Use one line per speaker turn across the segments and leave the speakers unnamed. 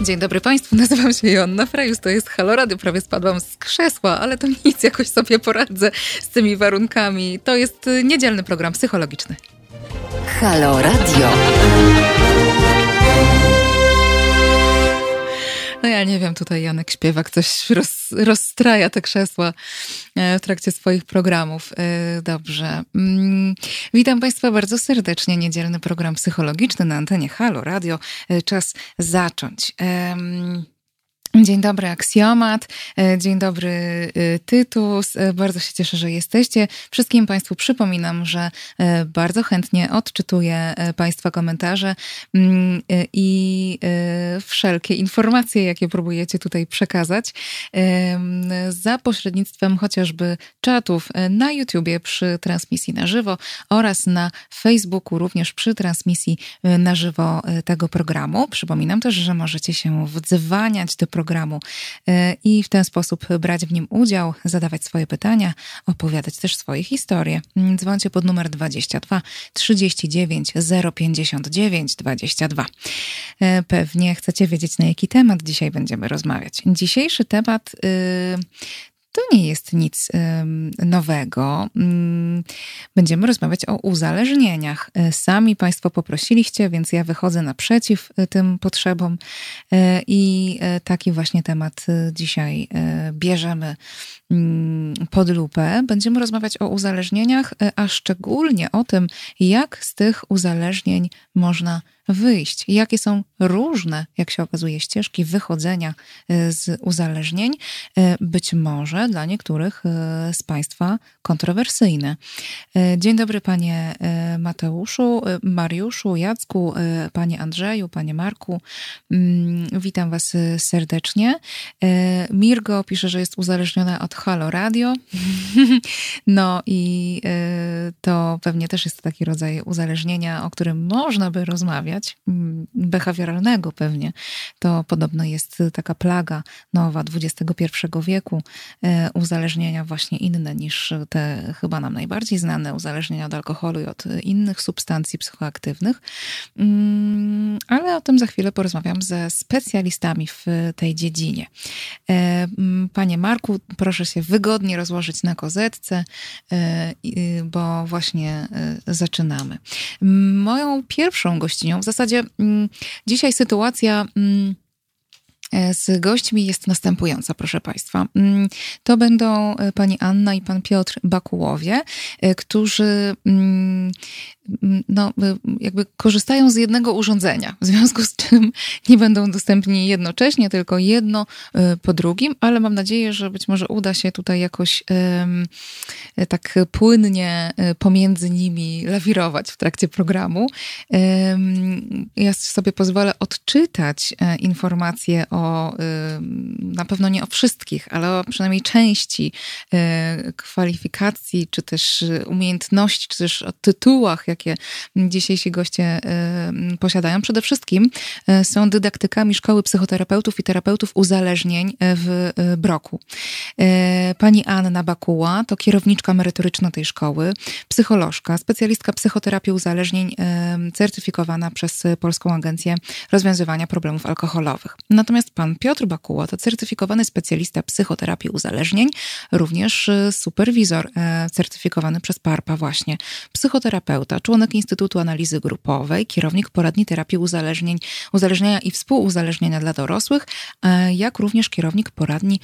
Dzień dobry Państwu, nazywam się Joanna Frejus, to jest Halorady, prawie spadłam z krzesła, ale to nic, jakoś sobie poradzę z tymi warunkami. To jest y, niedzielny program psychologiczny.
Halo Radio.
No ja nie wiem, tutaj Janek Śpiewak coś roz, rozstraja te krzesła e, w trakcie swoich programów. E, dobrze. Mm, witam Państwa bardzo serdecznie. Niedzielny program psychologiczny na antenie Halo Radio. E, czas zacząć. Dzień dobry, Aksjomat. E, dzień dobry, e, Tytus. E, bardzo się cieszę, że jesteście. Wszystkim Państwu przypominam, że bardzo chętnie odczytuję Państwa komentarze mm, i wszelkie informacje, jakie próbujecie tutaj przekazać za pośrednictwem chociażby czatów na YouTubie przy transmisji na żywo oraz na Facebooku również przy transmisji na żywo tego programu. Przypominam też, że możecie się wdzwaniać do programu programu e, i w ten sposób brać w nim udział, zadawać swoje pytania, opowiadać też swoje historie. Mm, dzwońcie pod numer 22 39 059 22. Pewnie chcecie wiedzieć, na jaki temat dzisiaj będziemy rozmawiać. Dzisiejszy temat y, to nie jest nic nowego. Mm, będziemy rozmawiać o uzależnieniach. E, sami Państwo poprosiliście, więc ja wychodzę naprzeciw e, tym potrzebom e, i taki właśnie temat dzisiaj bierzemy mm, pod lupę. Będziemy rozmawiać o uzależnieniach, a szczególnie o tym, jak z tych uzależnień można wyjść, jakie są różne, jak się okazuje, ścieżki wychodzenia e, z uzależnień, e, być może dla niektórych e, z Państwa kontrowersyjne. Dzień dobry, Panie Mateuszu, Mariuszu, Jacku, Panie Andrzeju, Panie Marku. Mm, witam Was serdecznie. Mirgo pisze, że jest uzależniona od Halo Radio. No i to pewnie też jest taki rodzaj uzależnienia, o którym można by rozmawiać Mm, behawioralnego pewnie. To podobno jest taka plaga nowa XXI wieku, e, uzależnienia właśnie inne niż te chyba nam najbardziej znane, uzależnienia od alkoholu i od innych substancji psychoaktywnych. Mm, ale o tym za chwilę porozmawiam ze specjalistami w tej dziedzinie. E, mm, panie Marku, proszę się wygodnie rozłożyć na kozetce, e, bo właśnie zaczynamy. Moją pierwszą gościnią, w zasadzie mm, dzisiaj sytuacja mm, e, z gośćmi jest następująca, proszę Państwa. Mm, to będą e, pani Anna i pan Piotr Bakułowie, e, którzy no, jakby korzystają z jednego urządzenia, w związku z czym nie będą dostępni jednocześnie, tylko jedno y, po drugim, ale mam nadzieję, że być może uda się tutaj jakoś um, tak płynnie y, pomiędzy nimi lawirować w trakcie programu. Ja sobie pozwolę odczytać e, informacje o, na pewno nie o wszystkich, ale o przynajmniej części e, kwalifikacji, czy też umiejętności, czy też o tytułach, jakie dzisiejsi goście y, posiadają. Przede wszystkim y, są dydaktykami Szkoły Psychoterapeutów i Terapeutów Uzależnień w y, Broku. Pani Anna Bakuła to kierowniczka merytoryczna tej szkoły, psycholożka, specjalistka psychoterapii uzależnień, certyfikowana przez Polską Agencję Rozwiązywania Problemów Alkoholowych. Natomiast pan Piotr Bakuła to certyfikowany specjalista psychoterapii uzależnień, również superwizor certyfikowany przez PARPA właśnie, psychoterapeuta, członek Instytutu Analizy Grupowej, kierownik poradni terapii uzależnień, uzależnienia i współuzależnienia dla dorosłych, e, jak również kierownik poradni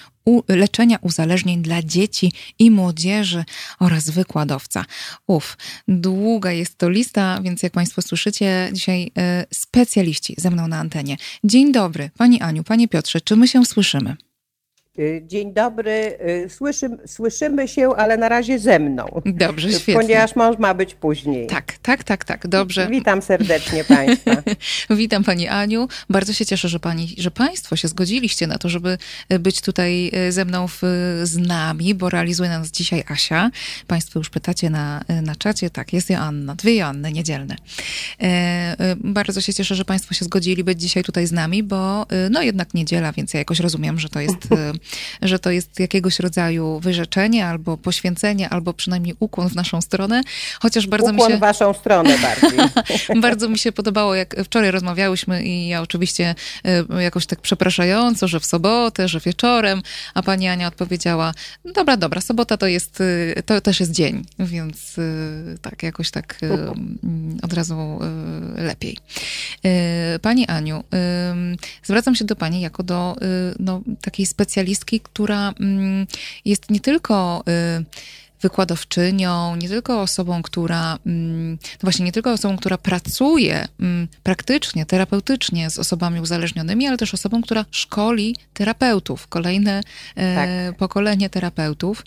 leczenia uzależnień dla dzieci i młodzieży oraz wykładowca. Uf, długa jest to lista, więc jak Państwo słyszycie, dzisiaj e, specjaliści ze mną na antenie. Dzień dobry, Pani Aniu, Panie Piotrze, czy my się słyszymy?
Y, dzień dobry. Y, słyszymy, słyszymy się, ale na razie ze mną.
Dobrze, świetnie.
Ponieważ mąż ma być później.
Tak, tak, tak, tak. Dobrze.
Witam serdecznie Państwa.
Witam Pani Aniu. Bardzo się cieszę, że, pani, że Państwo się zgodziliście na to, żeby y, być tutaj ze mną w, z nami, bo realizuje nas dzisiaj Asia. Państwo już pytacie na, na czacie. Tak, jest Joanna. Dwie Joanny niedzielne. bardzo się cieszę, że Państwo się zgodzili być dzisiaj tutaj z nami, bo no jednak niedziela, więc ja jakoś rozumiem, że to jest, że to jest jakiegoś rodzaju wyrzeczenie albo poświęcenie, albo przynajmniej ukłon w naszą stronę, chociaż bardzo
ukłon
mi się...
w waszą stronę bardziej.
bardzo mi się podobało, jak wczoraj rozmawiałyśmy i ja oczywiście jakoś tak przepraszająco, że w sobotę, że wieczorem, a pani Ania odpowiedziała, dobra, dobra, sobota to jest, to też jest dzień, więc tak, jakoś tak od razu lepiej. Pani Aniu, zwracam się do pani jako do no, takiej specjalistki, która jest nie tylko wykładowczynią, nie tylko osobą, która, no właśnie, nie tylko osobą, która pracuje praktycznie, terapeutycznie z osobami uzależnionymi, ale też osobą, która szkoli terapeutów, kolejne tak. pokolenie terapeutów.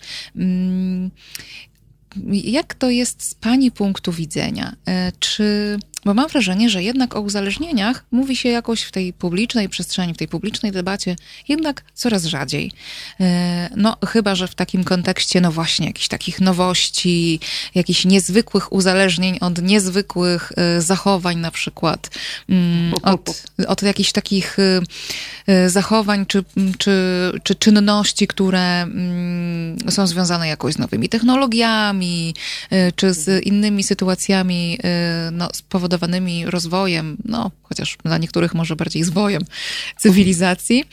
Jak to jest z Pani punktu widzenia? E, czy bo mam wrażenie, że jednak o uzależnieniach mówi się jakoś w tej publicznej przestrzeni, w tej publicznej debacie jednak coraz rzadziej. E, no, chyba, że w takim kontekście, no właśnie, jakichś takich nowości, jakichś niezwykłych uzależnień od niezwykłych e, zachowań, na przykład, mm, od, od jakichś takich e, zachowań czy, czy, czy czynności, które mm, są związane jakoś z nowymi technologiami, czy z innymi sytuacjami no, spowodowane spowodowanymi rozwojem, no chociaż dla niektórych może bardziej zwojem cywilizacji,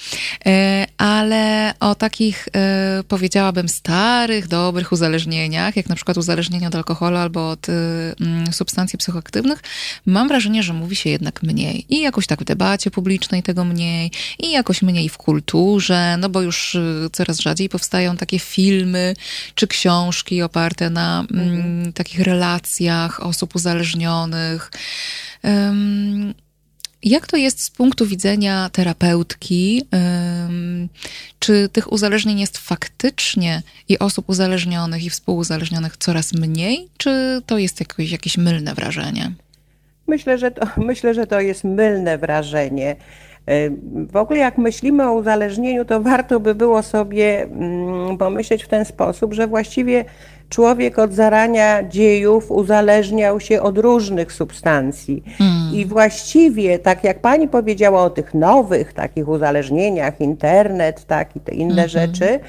e, ale o takich e, powiedziałabym starych, dobrych uzależnieniach, jak na przykład uzależnienie od alkoholu albo od e, mm, substancji psychoaktywnych, mam wrażenie, że mówi się jednak mniej. I jakoś tak w debacie publicznej tego mniej, i jakoś mniej w kulturze, no bo już coraz rzadziej powstają takie filmy czy książki oparte na mm, mhm. takich relacjach osób uzależnionych, jak to jest z punktu widzenia terapeutki? Czy tych uzależnień jest faktycznie i osób uzależnionych i współuzależnionych coraz mniej, czy to jest jakieś, jakieś mylne wrażenie?
Myślę że, to, myślę, że to jest mylne wrażenie. W ogóle jak myślimy o uzależnieniu, to warto by było sobie mm, pomyśleć w ten sposób, że właściwie człowiek od zarania dziejów uzależniał się od różnych substancji. Hmm. I właściwie, tak jak pani powiedziała o tych nowych takich uzależnieniach, internet, tak i te inne hmm. rzeczy,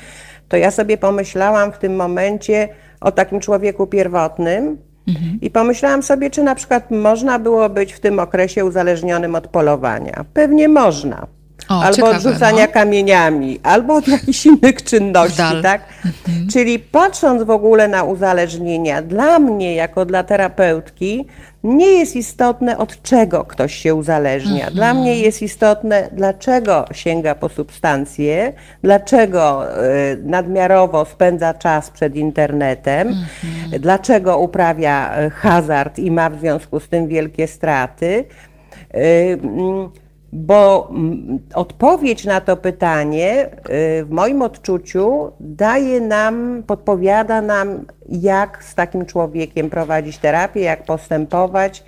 to ja sobie pomyślałam w tym momencie o takim człowieku pierwotnym, Mhm. I pomyślałam sobie, czy na przykład można było być w tym okresie uzależnionym od polowania. Pewnie można. O, albo ciekawe, od rzucania no. kamieniami, albo od jakichś innych czynności, tak? Mhm. Czyli patrząc w ogóle na uzależnienia, dla mnie, jako dla terapeutki, nie jest istotne, od czego ktoś się uzależnia. Mhm. Dla mnie jest istotne, dlaczego sięga po substancje, dlaczego y, nadmiarowo spędza czas przed internetem, mhm. dlaczego uprawia y, hazard i ma w związku z tym wielkie straty. Y, bo mm, odpowiedź na to pytanie w moim odczuciu daje nam, podpowiada nam, jak z takim człowiekiem prowadzić terapię, jak postępować.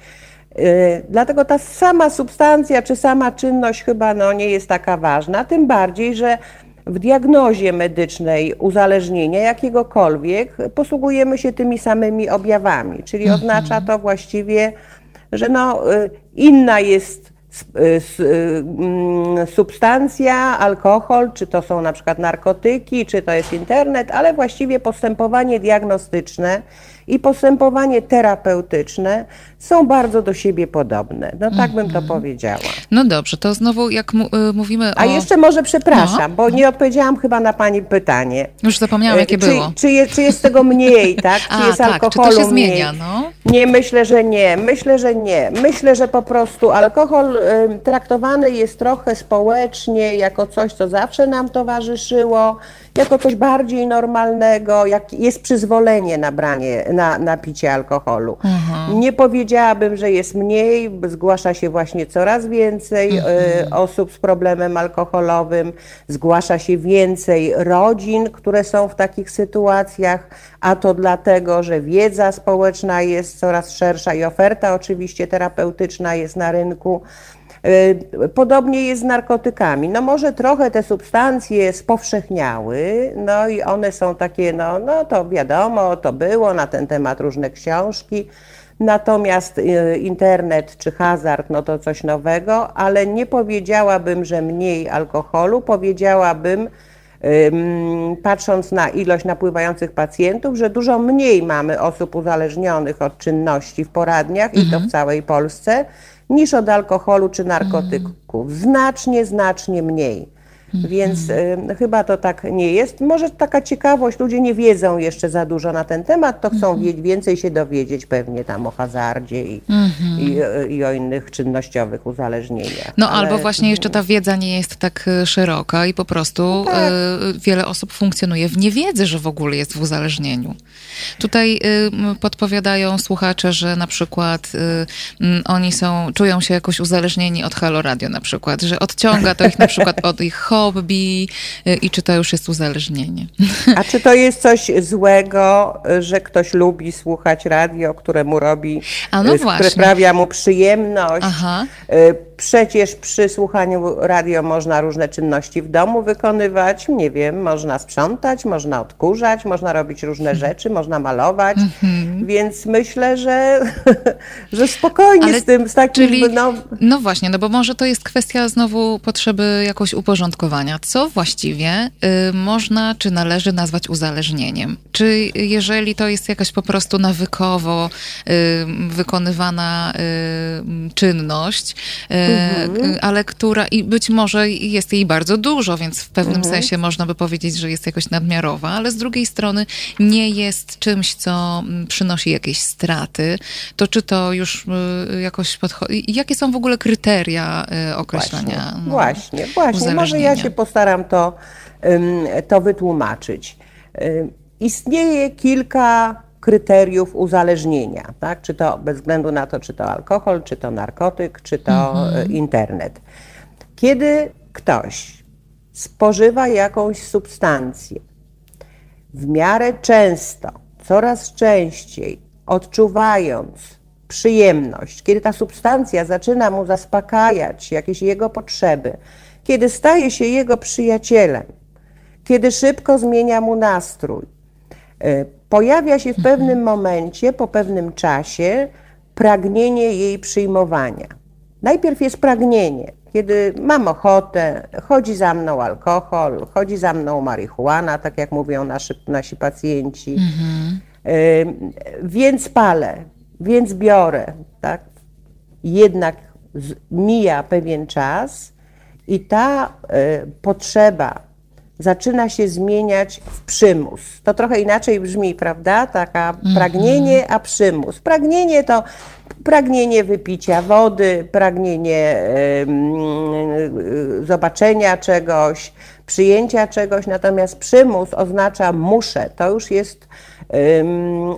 Y, dlatego ta sama substancja czy sama czynność chyba no, nie jest taka ważna, tym bardziej, że w diagnozie medycznej uzależnienia jakiegokolwiek posługujemy się tymi samymi objawami, czyli mhm. oznacza to właściwie, że no, y, inna jest Y, y, substancja, alkohol, czy to są na przykład narkotyki, czy to jest internet, ale właściwie postępowanie diagnostyczne i postępowanie terapeutyczne są bardzo do siebie podobne. No tak bym to mhm. powiedziała.
No dobrze, to znowu jak y, mówimy o...
A jeszcze może przepraszam, no. bo nie odpowiedziałam chyba na Pani pytanie.
Już zapomniałam, jakie
czy,
było.
Czy, je, czy jest tego mniej, tak? Czy
A,
jest
tak,
alkoholu
czy to się mniej? zmienia, no?
Nie, myślę, że nie. Myślę, że nie. Myślę, że po prostu alkohol y, traktowany jest trochę społecznie jako coś, co zawsze nam towarzyszyło, jako coś bardziej normalnego, jak jest przyzwolenie na branie, na, na picie alkoholu. Mhm. Nie powiedziałabym, że jest mniej, zgłasza się właśnie coraz więcej y, mhm. osób z problemem alkoholowym, zgłasza się więcej rodzin, które są w takich sytuacjach, a to dlatego, że wiedza społeczna jest coraz szersza i oferta oczywiście terapeutyczna jest na rynku. Y, podobnie jest z narkotykami. No może trochę te substancje spowszechniały, no i one są takie, no, no to wiadomo, to było na ten temat różne książki. Natomiast y, internet czy hazard, no to coś nowego, ale nie powiedziałabym, że mniej alkoholu, powiedziałabym, patrząc na ilość napływających pacjentów, że dużo mniej mamy osób uzależnionych od czynności w poradniach mhm. i to w mhm. całej Polsce, niż od alkoholu czy narkotyków. Znacznie, znacznie mniej. Więc y, chyba to tak nie jest. Może taka ciekawość, ludzie nie wiedzą jeszcze za dużo na ten temat, to chcą mhm. więcej się dowiedzieć pewnie tam o hazardzie i, mhm. i, i, o innych czynnościowych uzależnieniach.
No Ale... albo właśnie jeszcze ta wiedza nie jest tak y, szeroka i po prostu no tak. y, wiele osób funkcjonuje w niewiedzy, że w ogóle jest w uzależnieniu. Tutaj y, podpowiadają słuchacze, że na przykład y, y, oni są, czują się jakoś uzależnieni od Halo Radio na przykład, że odciąga to ich na przykład od ich hobby y, i czy to już jest uzależnienie.
A czy to jest coś złego, że ktoś lubi słuchać radio, któremu robi, A no które sprawia mu przyjemność? Aha. Przecież przy słuchaniu radio można różne czynności w domu wykonywać, nie wiem, można sprzątać, można odkurzać, można robić różne mhm. rzeczy, można malować, mhm. więc myślę, że, że spokojnie Ale, z tym, z takim... Czyli,
no... no właśnie, no bo może to jest kwestia znowu potrzeby jakoś uporządkowania. Co właściwie y, można, czy należy nazwać uzależnieniem? Czy jeżeli to jest jakaś po prostu nawykowo y, wykonywana y, czynność, y, mhm. ale która i być może jest jej bardzo dużo, więc w pewnym mhm. sensie można by powiedzieć, że jest jakoś nadmiarowa, ale z drugiej strony nie jest czymś, co mm, przynosi jakieś straty, to czy to już y, jakoś podchodzi? Jakie są w ogóle kryteria y, określania?
Właśnie, no, właśnie, właśnie. Może ja się postaram to, to wytłumaczyć. Istnieje kilka kryteriów uzależnienia, tak? czy to bez względu na to, czy to alkohol, czy to narkotyk, czy to mhm. E, internet. Kiedy ktoś spożywa jakąś substancję w miarę często, coraz częściej, odczuwając przyjemność, kiedy ta substancja zaczyna mu zaspokajać jakieś jego potrzeby, kiedy staje się jego przyjacielem, kiedy szybko zmienia mu nastrój, e, pojawia się w pewnym momencie, po pewnym czasie, pragnienie jej przyjmowania. Najpierw jest pragnienie, kiedy mam ochotę, chodzi za mną alkohol, chodzi za mną marihuana, tak jak mówią nasi, nasi pacjenci, mhm. y, więc palę, więc biorę, tak? Jednak mija pewien czas i ta y, potrzeba zaczyna się zmieniać w przymus. To trochę inaczej brzmi, prawda? Taka mhm. pragnienie, a przymus. Pragnienie to pragnienie wypicia wody, pragnienie y, zobaczenia czegoś, przyjęcia czegoś, natomiast przymus oznacza muszę. To już jest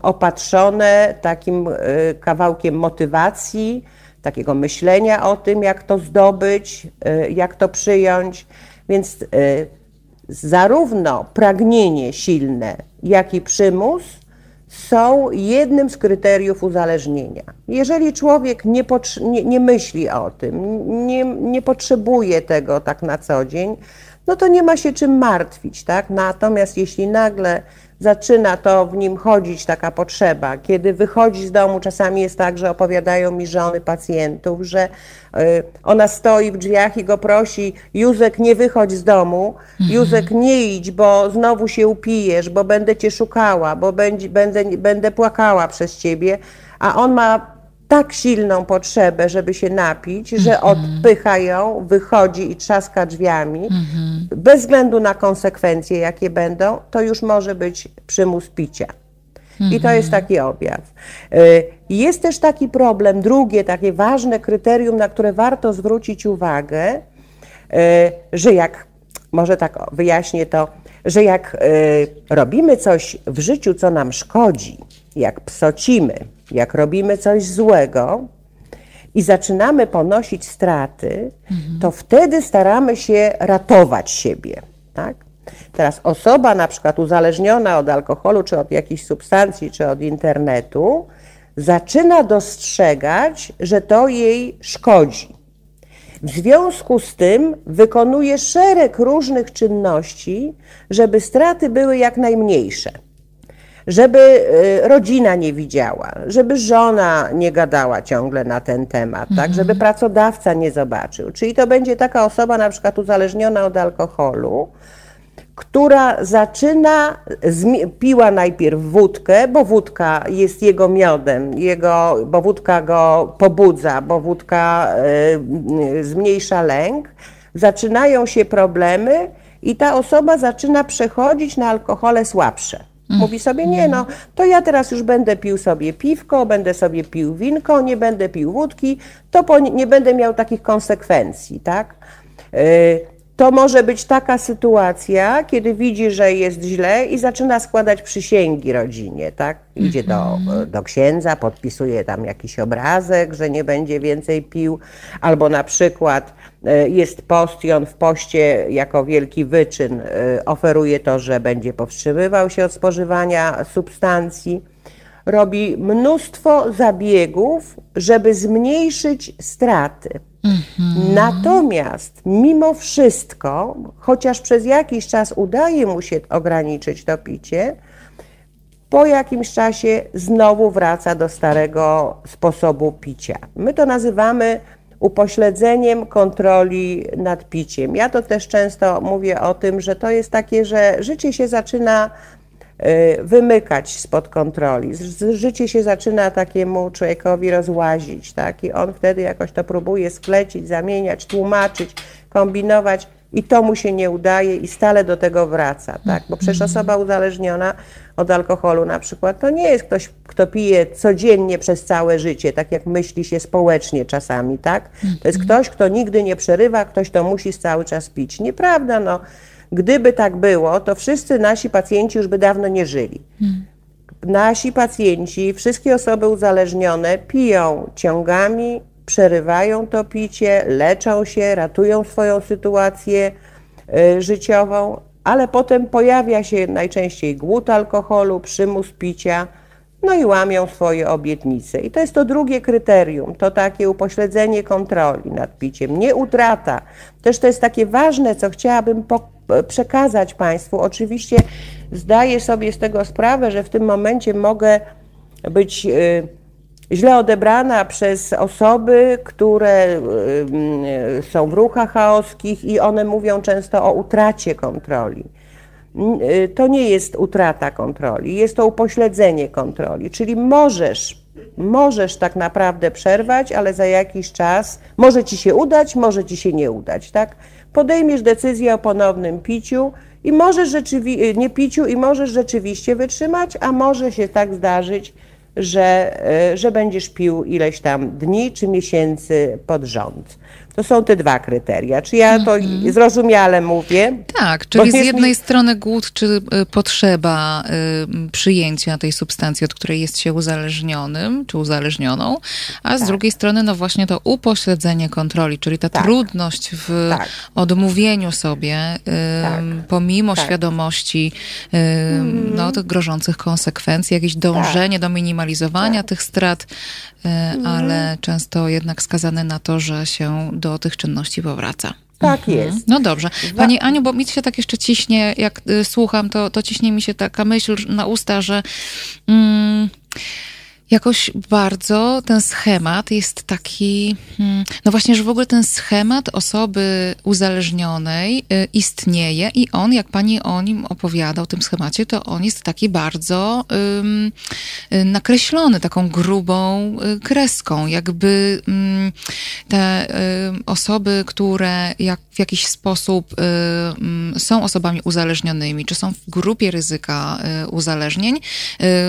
opatrzone takim y, kawałkiem motywacji, takiego myślenia o tym, jak to zdobyć, y, jak to przyjąć. Więc zarówno pragnienie silne, jak i przymus są jednym z kryteriów uzależnienia. Jeżeli człowiek nie, nie, nie myśli o tym, nie, nie potrzebuje tego tak na co dzień, no to nie ma się czym martwić, tak? Natomiast jeśli nagle zaczyna to w nim chodzić taka potrzeba. Kiedy wychodzi z domu, czasami jest tak, że opowiadają mi żony pacjentów, że y, ona stoi w drzwiach i go prosi, Józek nie wychodź z domu, mhm. Józek nie idź, bo znowu się upijesz, bo będę cię szukała, bo będzie, będę, będę płakała przez ciebie, a on ma tak silną potrzebę, żeby się napić, że mhm. odpycha ją, wychodzi i trzaska drzwiami, mhm. bez względu na konsekwencje, jakie będą, to już może być przymus picia. I to jest mhm. taki objaw. Y, jest też taki problem, drugie takie ważne kryterium, na które warto zwrócić uwagę, y, że jak, może tak wyjaśnię to, że jak y, robimy coś w życiu, co nam szkodzi, jak psocimy, jak robimy coś złego i zaczynamy ponosić straty, mhm. to wtedy staramy się ratować siebie. Tak? Teraz osoba na przykład uzależniona od alkoholu, czy od jakiejś substancji, czy od internetu, zaczyna dostrzegać, że to jej szkodzi. W związku z tym wykonuje szereg różnych czynności, żeby straty były jak najmniejsze żeby y, rodzina nie widziała, żeby żona nie gadała ciągle na ten temat, tak, żeby pracodawca nie zobaczył. Czyli to będzie taka osoba na przykład uzależniona od alkoholu, która zaczyna, piła najpierw wódkę, bo wódka jest jego miodem, jego, bo wódka go pobudza, bo wódka y, zmniejsza lęk, zaczynają się problemy i ta osoba zaczyna przechodzić na alkohole słabsze. Mówi sobie, nie no, to ja teraz już będę pił sobie piwko, będę sobie pił winko, nie będę pił wódki, to nie będę miał takich konsekwencji, tak? Y, To może być taka sytuacja, kiedy widzi, że jest źle i zaczyna składać przysięgi rodzinie, tak? Idzie do, do księdza, podpisuje tam jakiś obrazek, że nie będzie więcej pił, albo na przykład e, jest post i on w poście jako wielki wyczyn e, oferuje to, że będzie powstrzymywał się od spożywania substancji. Robi mnóstwo zabiegów, żeby zmniejszyć straty. Natomiast mimo wszystko, chociaż przez jakiś czas udaje mu się ograniczyć to picie, po jakimś czasie znowu wraca do starego sposobu picia. My to nazywamy upośledzeniem kontroli nad piciem. Ja to też często mówię o tym, że to jest takie, że życie się zaczyna wymykać spod kontroli. Życie się zaczyna takiemu człowiekowi rozłazić, tak? I on wtedy jakoś to próbuje sklecić, zamieniać, tłumaczyć, kombinować i to mu się nie udaje i stale do tego wraca, tak? Bo przecież osoba uzależniona od alkoholu na przykład to nie jest ktoś, kto pije codziennie przez całe życie, tak jak myśli się społecznie czasami, tak? To jest ktoś, kto nigdy nie przerywa, ktoś, kto musi cały czas pić. Nieprawda, no. Gdyby tak było, to wszyscy nasi pacjenci już by dawno nie żyli. Nasi pacjenci, wszystkie osoby uzależnione piją ciągami, przerywają to picie, leczą się, ratują swoją sytuację y, życiową, ale potem pojawia się najczęściej głód alkoholu, przymus picia, no i łamią swoje obietnice. I to jest to drugie kryterium, to takie upośledzenie kontroli nad piciem, nie utrata. Też to jest takie ważne, co chciałabym po, przekazać Państwu. Oczywiście zdaję sobie z tego sprawę, że w tym momencie mogę być y, źle odebrana przez osoby, które y, są w ruchach chaoskich i one mówią często o utracie kontroli. Y, To nie jest utrata kontroli, jest to upośledzenie kontroli, czyli możesz, możesz tak naprawdę przerwać, ale za jakiś czas może ci się udać, może ci się nie udać, tak? Podejmiesz decyzję o ponownym piciu i możesz rzeczywiście, nie piciu i możesz rzeczywiście wytrzymać, a może się tak zdarzyć, że, y, że będziesz pił ileś tam dni czy miesięcy pod rząd. To są te dwa kryteria. Czy ja to zrozumiale mówię?
Tak, czyli z jednej
mi-
strony głód czy y, potrzeba y, przyjęcia tej substancji, od której jest się uzależnionym czy uzależnioną, a z drugiej strony no właśnie to upośledzenie kontroli, czyli ta
Tak.
trudność w
Tak.
odmówieniu sobie y,
Tak.
pomimo
Tak.
świadomości y, no, tych grożących konsekwencji, jakieś dążenie do minimalizowania tych strat, y, ale często jednak skazane na to, że się do tych czynności powraca.
Tak jest.
No dobrze. Pani Aniu, bo mi się tak jeszcze ciśnie, jak y, słucham, to, to ciśnie mi się taka myśl na usta, że mm, jakoś bardzo ten schemat jest taki, mm, no właśnie, że w ogóle ten schemat osoby uzależnionej y, istnieje i on, jak pani o nim opowiada, o tym schemacie, to on jest taki bardzo y, nakreślony taką grubą y, kreską, jakby ym, te y, osoby, które jak, w jakiś sposób ym, są osobami uzależnionymi, czy są w grupie ryzyka uzależnień,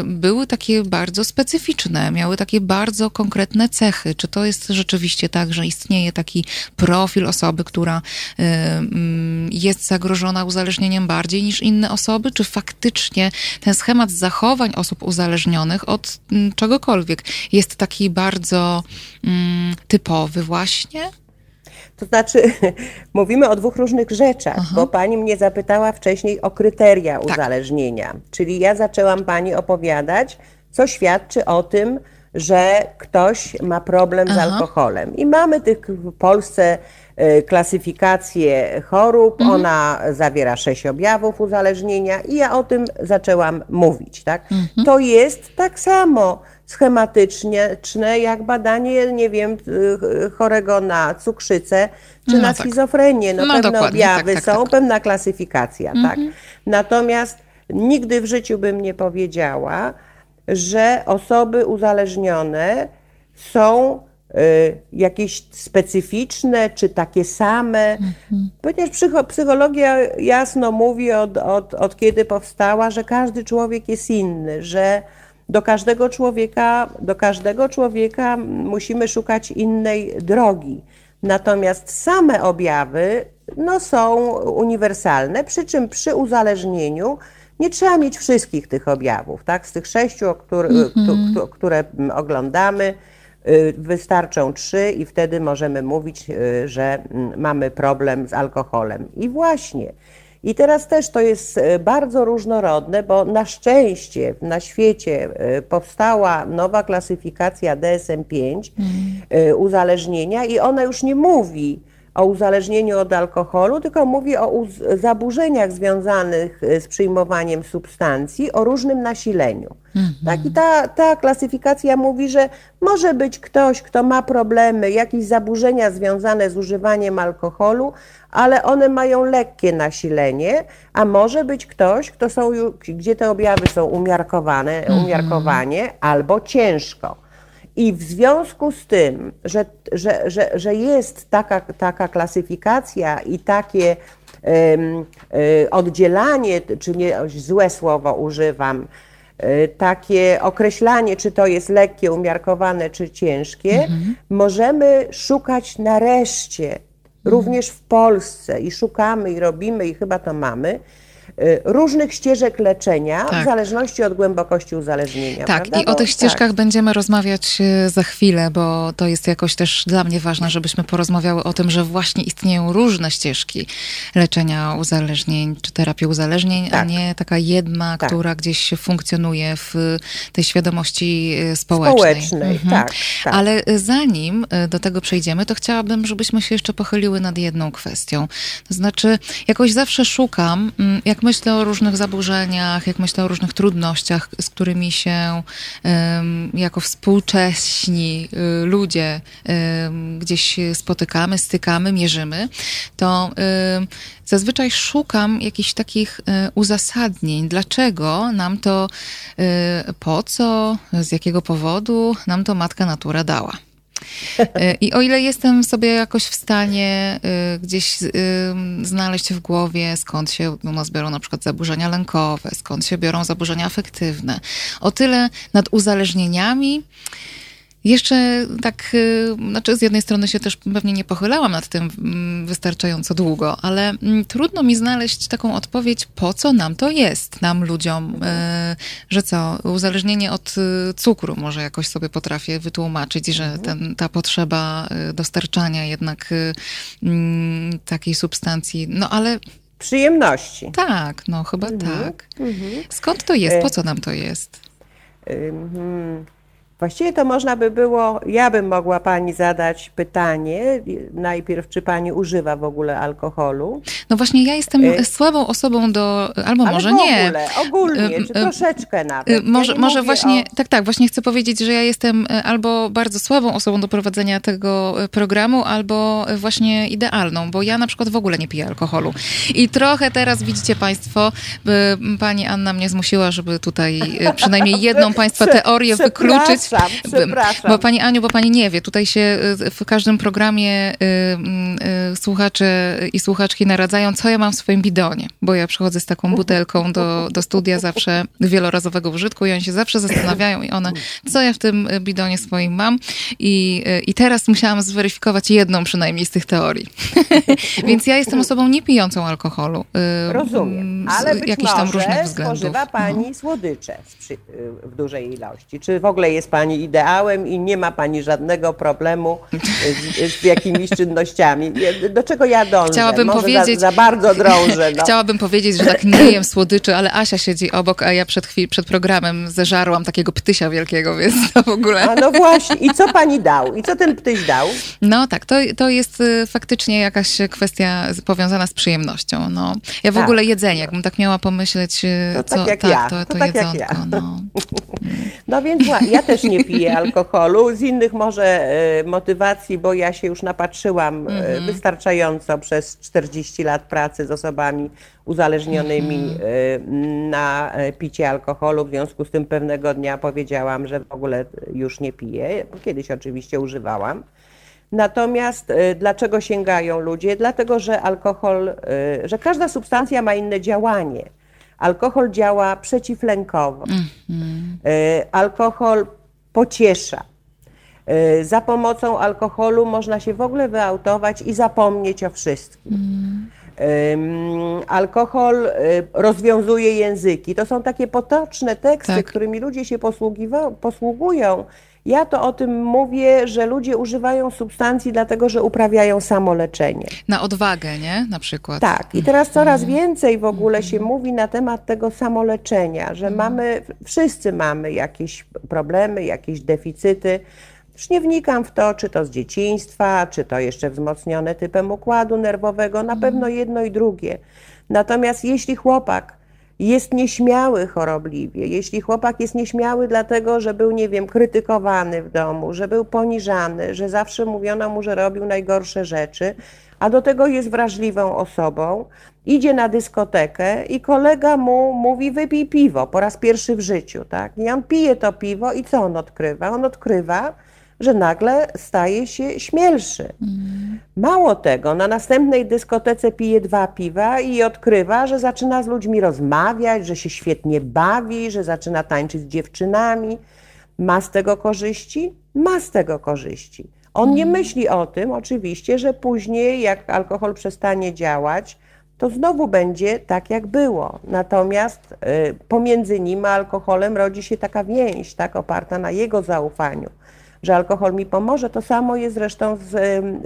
były takie bardzo specyficzne, miały takie bardzo konkretne cechy. Czy to jest rzeczywiście tak, że istnieje taki profil osoby, która y, mm, jest zagrożona uzależnieniem bardziej niż inne osoby, czy faktycznie ten schemat zachowań osób uzależnionych od mm, czegokolwiek jest taki bardzo mm, typowy właśnie?
To znaczy, mówimy o dwóch różnych rzeczach, bo pani mnie zapytała wcześniej o kryteria uzależnienia. Czyli ja zaczęłam pani opowiadać, co świadczy o tym, że ktoś ma problem z
Aha.
alkoholem. I mamy tych w Polsce e, klasyfikację chorób.
Mhm.
Ona zawiera sześć objawów uzależnienia i ja o tym zaczęłam mówić. Tak?
Mhm.
To jest tak samo schematyczne jak badanie, nie wiem, y, chorego na cukrzycę czy
No
na
tak.
schizofrenię. No,
No
pewne
dokładnie,
objawy
tak, tak,
są,
tak.
pewna klasyfikacja. Tak? Natomiast nigdy w życiu bym nie powiedziała, że osoby uzależnione są y, jakieś specyficzne czy takie same, ponieważ psycho, psychologia jasno mówi od, od, od kiedy powstała, że każdy człowiek jest inny, że do każdego człowieka, do każdego człowieka musimy szukać innej drogi. Natomiast same objawy no, są uniwersalne, przy czym przy uzależnieniu nie trzeba mieć wszystkich tych objawów. Tak? Z tych sześciu, który, któ- które mm, oglądamy, y, wystarczą trzy i wtedy możemy mówić, y, że mm, mamy problem z alkoholem. I właśnie. I teraz też to jest y, bardzo różnorodne, bo na szczęście na świecie powstała nowa klasyfikacja DSM-5 y, uzależnienia i ona już nie mówi o uzależnieniu od alkoholu, tylko mówi o zaburzeniach związanych y, z przyjmowaniem substancji o różnym nasileniu. Tak? I ta, ta klasyfikacja mówi, że może być ktoś, kto ma problemy, jakieś zaburzenia związane z używaniem alkoholu, ale one mają lekkie nasilenie, a może być ktoś, kto są, gdzie te objawy są umiarkowane, umiarkowanie albo ciężko. I w związku z tym, że, że, że, że jest taka, taka klasyfikacja i takie e, oddzielanie, czy nie złe słowo używam, e, takie określanie, czy to jest lekkie, umiarkowane, czy ciężkie, możemy szukać nareszcie, również w Polsce, i szukamy, i robimy, i chyba to mamy, różnych ścieżek leczenia
Tak.
w zależności od głębokości uzależnienia.
Tak,
prawda?
i o
Bo-
tych ścieżkach
tak.
będziemy rozmawiać e, za chwilę, bo to jest jakoś też dla mnie ważne, żebyśmy porozmawiały o tym, że właśnie istnieją różne ścieżki leczenia uzależnień czy terapii uzależnień, a
Tak.
nie taka jedna,
Tak.
która gdzieś funkcjonuje w tej świadomości e, społecznej.
Społecznej,
Mhm.
tak, tak.
Ale zanim do tego przejdziemy, to chciałabym, żebyśmy się jeszcze pochyliły nad jedną kwestią. To znaczy, jakoś zawsze szukam, mm, jak myślę o różnych zaburzeniach, jak myślę o różnych trudnościach, z którymi się jako współcześni y, ludzie gdzieś spotykamy, stykamy, mierzymy, to zazwyczaj szukam jakichś takich e, uzasadnień, dlaczego nam to, e, po co, z jakiego powodu nam to matka natura dała. E, I o ile jestem sobie jakoś w stanie y, gdzieś znaleźć w głowie, skąd się u nas biorą na przykład zaburzenia lękowe, skąd się biorą zaburzenia afektywne, o tyle nad uzależnieniami jeszcze tak, y, znaczy z jednej strony się też pewnie nie pochylałam nad tym mm, wystarczająco długo, ale mm, trudno mi znaleźć taką odpowiedź, po co nam to jest, nam ludziom, y, że co, uzależnienie od y, cukru może jakoś sobie potrafię wytłumaczyć, że ten, ta potrzeba dostarczania jednak mm, takiej substancji, no ale
Przyjemności.
tak, no chyba tak. Skąd to jest, po co nam to jest?
Mhm. Właściwie to można by było, ja bym mogła pani zadać pytanie, najpierw czy pani używa w ogóle alkoholu?
No właśnie ja jestem
Y-
słabą osobą do, albo
Ale
może
w
nie.
ogóle, ogólnie,
Ym,
czy
ym,
troszeczkę nawet.
Y,
Ja
Może,
nie
może właśnie,
o-
tak, tak, właśnie chcę powiedzieć, że ja jestem y, albo bardzo słabą osobą do prowadzenia tego y, programu, albo y, właśnie idealną, bo ja na przykład w ogóle nie piję alkoholu. I trochę teraz widzicie Państwo, by pani Anna mnie zmusiła, żeby tutaj y, przynajmniej jedną Państwa teorię wykluczyć.
Przepraszam, przepraszam.
Bo pani Aniu, bo pani nie wie, tutaj się y, w każdym programie y, y, słuchacze i słuchaczki naradzają, co ja mam w swoim bidonie, bo ja przychodzę z taką butelką do, do studia zawsze wielorazowego użytku i oni się zawsze zastanawiają i one, co ja w tym y, bidonie swoim mam i, y, i teraz musiałam zweryfikować jedną przynajmniej z tych teorii. Więc ja jestem osobą nie pijącą alkoholu. y,
Rozumiem, ale być
jakichś tam
może
różnych względów.
spożywa pani słodycze z przy, w dużej ilości. Czy w ogóle jest pani pani ideałem i nie ma pani żadnego problemu z, z jakimiś czynnościami. Do czego ja dążę?
Chciałabym
Może
powiedzieć,
za, za bardzo drążę. No.
Chciałabym powiedzieć, że tak nie jem słodyczy, ale Asia siedzi obok, a ja przed, chwil, przed programem zeżarłam takiego ptysia wielkiego, więc to w ogóle...
A no właśnie. I co pani dał? I co ten ptyś dał?
No tak, to, to jest y, faktycznie jakaś kwestia powiązana z przyjemnością. No. Ja w
Tak.
ogóle jedzenie, jakbym tak miała pomyśleć, y,
To
co,
tak jak
tak,
ja,
to,
to
to,
tak jak
jedzonko.
ja.
No.
No więc ja też nie piję alkoholu, z innych może e, motywacji, bo ja się już napatrzyłam e,
Mhm.
wystarczająco przez 40 lat pracy z osobami uzależnionymi
Mhm.
e, na picie alkoholu. W związku z tym pewnego dnia powiedziałam, że w ogóle już nie piję, bo kiedyś oczywiście używałam. Natomiast dlaczego sięgają ludzie? Dlatego, że alkohol, że każda substancja ma inne działanie. Alkohol działa przeciwlękowo. E, Alkohol pociesza. E, Za pomocą alkoholu można się w ogóle wyautować i zapomnieć o wszystkim. Em, Alkohol e, rozwiązuje języki. To są takie potoczne teksty,
Tak.
którymi ludzie się posługują. Ja to o tym mówię, że ludzie używają substancji dlatego, że uprawiają samoleczenie.
Na odwagę, nie? Na przykład.
Tak, i teraz coraz więcej w ogóle się mówi na temat tego samoleczenia, że mamy, wszyscy mamy jakieś problemy, jakieś deficyty. Już nie wnikam w to, czy to z dzieciństwa, czy to jeszcze wzmocnione typem układu nerwowego, na pewno jedno i drugie. Natomiast jeśli chłopak jest nieśmiały chorobliwie, jeśli chłopak jest nieśmiały dlatego, że był, nie wiem, krytykowany w domu, że był poniżany, że zawsze mówiono mu, że robił najgorsze rzeczy, a do tego jest wrażliwą osobą, idzie na dyskotekę i kolega mu mówi wypij piwo po raz pierwszy w życiu, tak? I on pije to piwo i co on odkrywa? On odkrywa, że nagle staje się śmielszy. Mało tego, na następnej dyskotece pije dwa piwa i odkrywa, że zaczyna z ludźmi rozmawiać, że się świetnie bawi, że zaczyna tańczyć z dziewczynami. Ma z tego korzyści? Ma z tego korzyści. On nie myśli o tym, oczywiście, że później, jak alkohol przestanie działać, to znowu będzie tak, jak było. Natomiast y, pomiędzy nim a alkoholem rodzi się taka więź, tak, oparta na jego zaufaniu że alkohol mi pomoże. To samo jest zresztą z,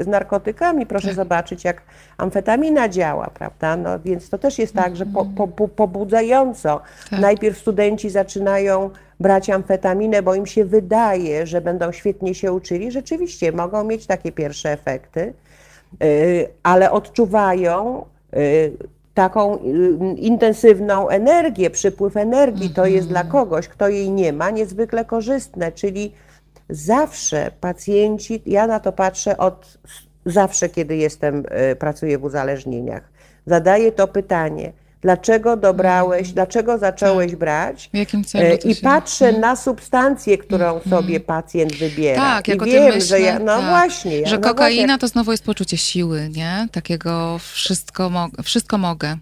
z narkotykami. Proszę zobaczyć, jak amfetamina działa, prawda? No, więc to też jest tak, że po, po, po, pobudzająco
Tak.
najpierw studenci zaczynają brać amfetaminę, bo im się wydaje, że będą świetnie się uczyli. Rzeczywiście mogą mieć takie pierwsze efekty, y, ale odczuwają y, taką y, intensywną energię, przypływ energii. To jest dla kogoś, kto jej nie ma, niezwykle korzystne, czyli zawsze pacjenci, ja na to patrzę od zawsze, kiedy jestem, y, pracuję w uzależnieniach, zadaję to pytanie, dlaczego dobrałeś, dlaczego zacząłeś brać?
W jakim celu
E, I
się-
patrzę na substancję, którą sobie pacjent wybiera.
Tak, jak
I wiem,
myślę,
że ja, no
tak,
właśnie. ja-
że
no
kokaina
właśnie,
to znowu jest poczucie siły, nie? Takiego wszystko, mo wszystko mogę.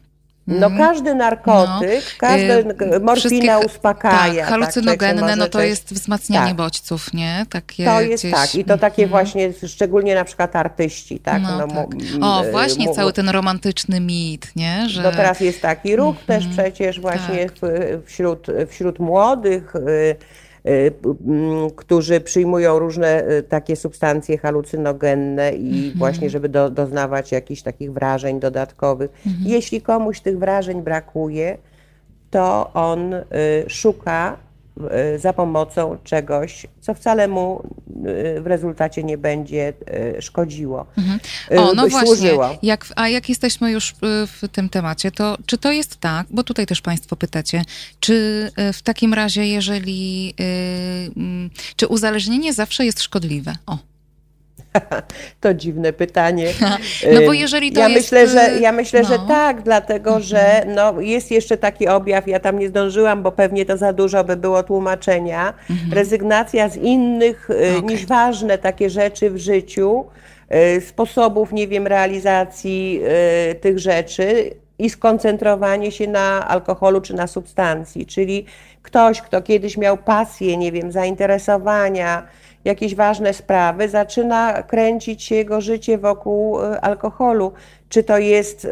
No każdy narkotyk, każda
Y,
morfina
wszystkie-
uspokaja.
Tak, halucynogenne,
tak,
no to jest wzmacnianie
tak.
bodźców, nie? Takie
To jest
gdzieś...
tak. I to takie właśnie, szczególnie na przykład artyści, tak?
No,
mu-
tak. O,
y,
właśnie cały ten romantyczny mit, nie? Że...
No teraz jest taki ruch też przecież właśnie
tak.
w, wśród, wśród młodych, y, którzy przyjmują różne y, takie substancje halucynogenne i właśnie, żeby do, doznawać jakichś takich wrażeń dodatkowych. Jeśli komuś tych wrażeń brakuje, to on y, szuka y, za pomocą czegoś, co wcale mu y, w rezultacie nie będzie y, szkodziło. y,
O, no właśnie.
Służyło.
Jak, a jak jesteśmy już w tym temacie, to czy to jest tak, bo tutaj też Państwo pytacie, czy w takim razie, jeżeli, czy uzależnienie zawsze jest szkodliwe? O.
To dziwne pytanie.
No bo jeżeli to
ja
jest,
Myślę, że,
y,
ja myślę, że
no.
tak, dlatego że no, jest jeszcze taki objaw, ja tam nie zdążyłam, bo pewnie to za dużo by było tłumaczenia. Rezygnacja z innych y,
Okej.
niż ważne takie rzeczy w życiu, y, sposobów, nie wiem, realizacji y, tych rzeczy i skoncentrowanie się na alkoholu czy na substancji. Czyli ktoś, kto kiedyś miał pasję, nie wiem, zainteresowania, jakieś ważne sprawy, zaczyna kręcić się jego życie wokół y, alkoholu. Czy to jest y,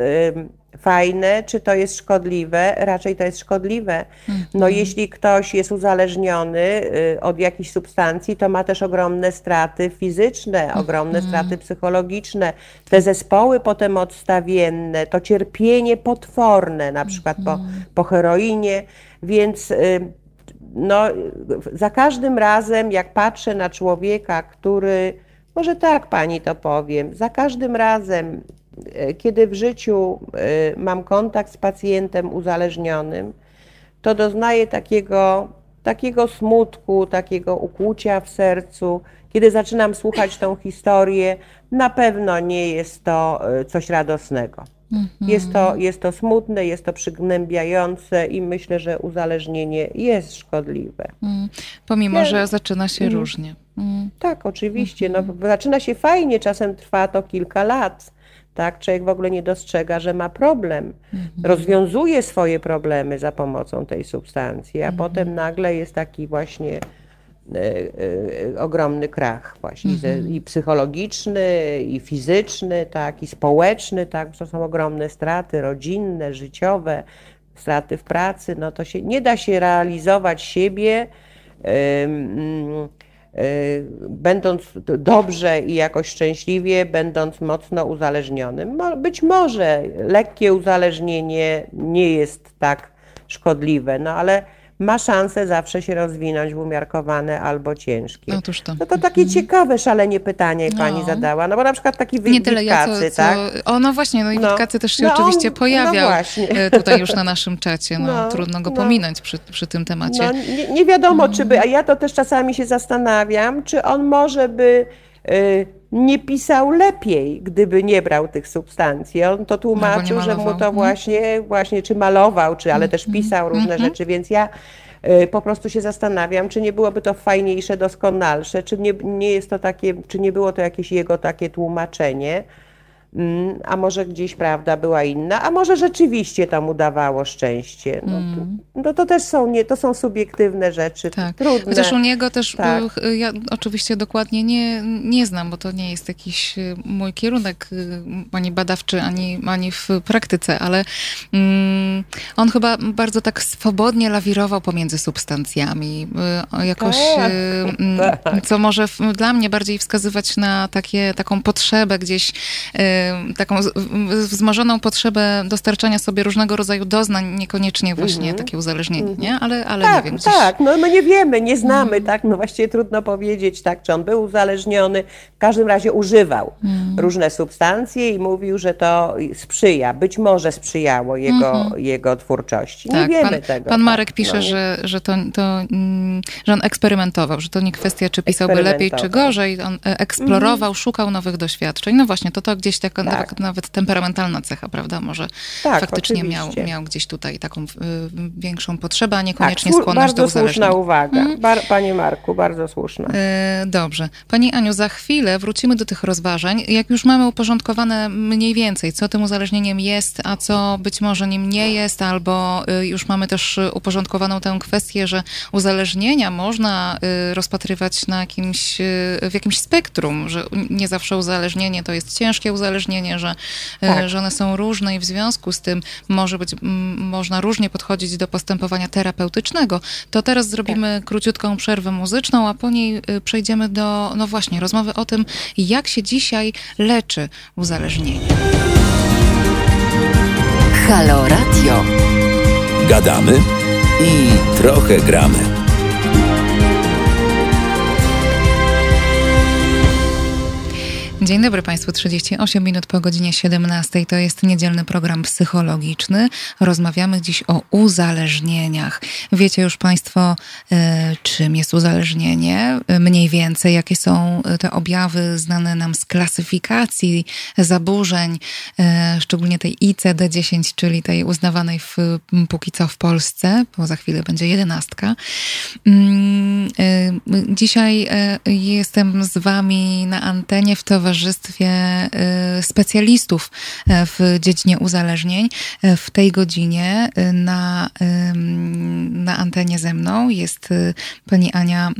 fajne, czy to jest szkodliwe? Raczej to jest szkodliwe. No jeśli ktoś jest uzależniony y, od jakiejś substancji, to ma też ogromne straty fizyczne, ogromne straty psychologiczne, te zespoły potem odstawienne, to cierpienie potworne, na przykład po, po heroinie, więc no, za każdym razem, jak patrzę na człowieka, który, może tak pani to powiem, za każdym razem, e, kiedy w życiu e, mam kontakt z pacjentem uzależnionym, to doznaję takiego, takiego smutku, takiego ukłucia w sercu. Kiedy zaczynam słuchać tą historię, na pewno nie jest to e, coś radosnego. Jest to, jest to smutne, jest to przygnębiające i myślę, że uzależnienie jest szkodliwe.
Mm. Pomimo, że zaczyna się różnie. Mm.
Tak, oczywiście. No, zaczyna się fajnie, czasem trwa to kilka lat. Tak, człowiek w ogóle nie dostrzega, że ma problem. Rozwiązuje swoje problemy za pomocą tej substancji, a potem nagle jest taki właśnie ogromny krach właśnie ze- i psychologiczny, i fizyczny, tak, i społeczny, tak, to są ogromne straty rodzinne, życiowe, straty w pracy, no to się nie da się realizować siebie y, będąc dobrze i jakoś szczęśliwie, będąc mocno uzależnionym. Być może lekkie uzależnienie nie jest tak szkodliwe, no ale ma szansę zawsze się rozwinąć w umiarkowane albo ciężkie.
Otóż to.
No to takie ciekawe szalenie pytanie pani
No.
zadała, no bo na przykład taki
Nie tyle ja, co, co...
tak?
O, no właśnie, no i
No.
Witkacy też się
No on-
oczywiście
no
pojawiał
właśnie.
e, tutaj już na naszym czacie. No,
No,
trudno go
no.
pominąć przy, przy tym temacie.
No, nie, nie wiadomo, czy by, a ja to też czasami się zastanawiam, czy on może by y, nie pisał lepiej, gdyby nie brał tych substancji. On to tłumaczył, że mu to
Mhm.
właśnie, właśnie czy malował, czy ale też pisał różne rzeczy, więc ja y, po prostu się zastanawiam, czy nie byłoby to fajniejsze, doskonalsze, czy nie, nie jest to takie, czy nie było to jakieś jego takie tłumaczenie. Mm, A może gdzieś prawda była inna, a może rzeczywiście tam udawało szczęście. No, to, no to też są, nie, to są subiektywne rzeczy,
Tak.
trudne.
Chociaż u niego też,
Tak.
y, ja oczywiście dokładnie nie, nie znam, bo to nie jest jakiś y, mój kierunek y, ani badawczy, ani, ani w praktyce, ale mm, on chyba bardzo tak swobodnie lawirował pomiędzy substancjami. Jakoś,
Tak.
mm, co może w, dla mnie bardziej wskazywać na takie, taką potrzebę gdzieś, taką z- w- wzmożoną potrzebę dostarczania sobie różnego rodzaju doznań, niekoniecznie właśnie takie uzależnienie, nie? Ale, ale
Mhm. tak,
nie wiem, gdzieś...
tak, no, no nie wiemy, nie znamy,
Mm.
tak, no właściwie trudno powiedzieć, tak, czy on był uzależniony, w każdym razie używał
Mm.
różne substancje i mówił, że to sprzyja, być może sprzyjało jego, jego twórczości. Nie wiemy
Mhm. pan,
tego.
Pan
tak,
Marek pisze,
no
że, że, to, to, mm, że on eksperymentował, że to nie kwestia, czy pisałby lepiej, czy gorzej. On e, eksplorował, szukał nowych doświadczeń. No właśnie, to to gdzieś taka
Tak.
nawet, nawet temperamentalna cecha, prawda? Może
Tak,
faktycznie miał, miał gdzieś tutaj taką y, większą potrzebę, a
Tak,
niekoniecznie
słu-
skłonność do
bardzo słuszna
uzależnienia.
uwaga, Bar, panie Marku, bardzo słuszna.
E, Dobrze. Pani Aniu, za chwilę wrócimy do tych rozważań. Jak już mamy uporządkowane mniej więcej, co tym uzależnieniem jest, a co być może nim nie jest, albo y, już mamy też uporządkowaną tę kwestię, że uzależnienia można y, rozpatrywać na jakimś, y, w jakimś spektrum, że nie zawsze uzależnienie to jest ciężkie uzależnienie, że, y,
Tak.
że one są różne i w związku z tym może być, m, można różnie podchodzić do postępowania terapeutycznego. To teraz zrobimy króciutką przerwę muzyczną, a po niej y, przejdziemy do, no właśnie, rozmowy o tym, jak się dzisiaj leczy uzależnienie.
Halo Radio.
Gadamy i trochę gramy.
Dzień dobry Państwu, 38 minut po godzinie 17. To jest niedzielny program psychologiczny. Rozmawiamy dziś o uzależnieniach. Wiecie już Państwo, e, czym jest uzależnienie? Mniej więcej, jakie są e, te objawy znane nam z klasyfikacji zaburzeń, e, szczególnie tej ICD-10, czyli tej uznawanej w, póki co w Polsce, bo za chwilę będzie jedenastka. Mm, Dzisiaj jestem z Wami na antenie w towarzystwie e, specjalistów w dziedzinie uzależnień. W tej godzinie na, na antenie ze mną jest pani Ania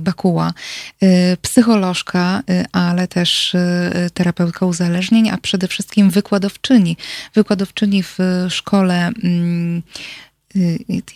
Bakuła, psycholożka, ale też terapeutka uzależnień, a przede wszystkim wykładowczyni. Wykładowczyni w szkole mm, Y,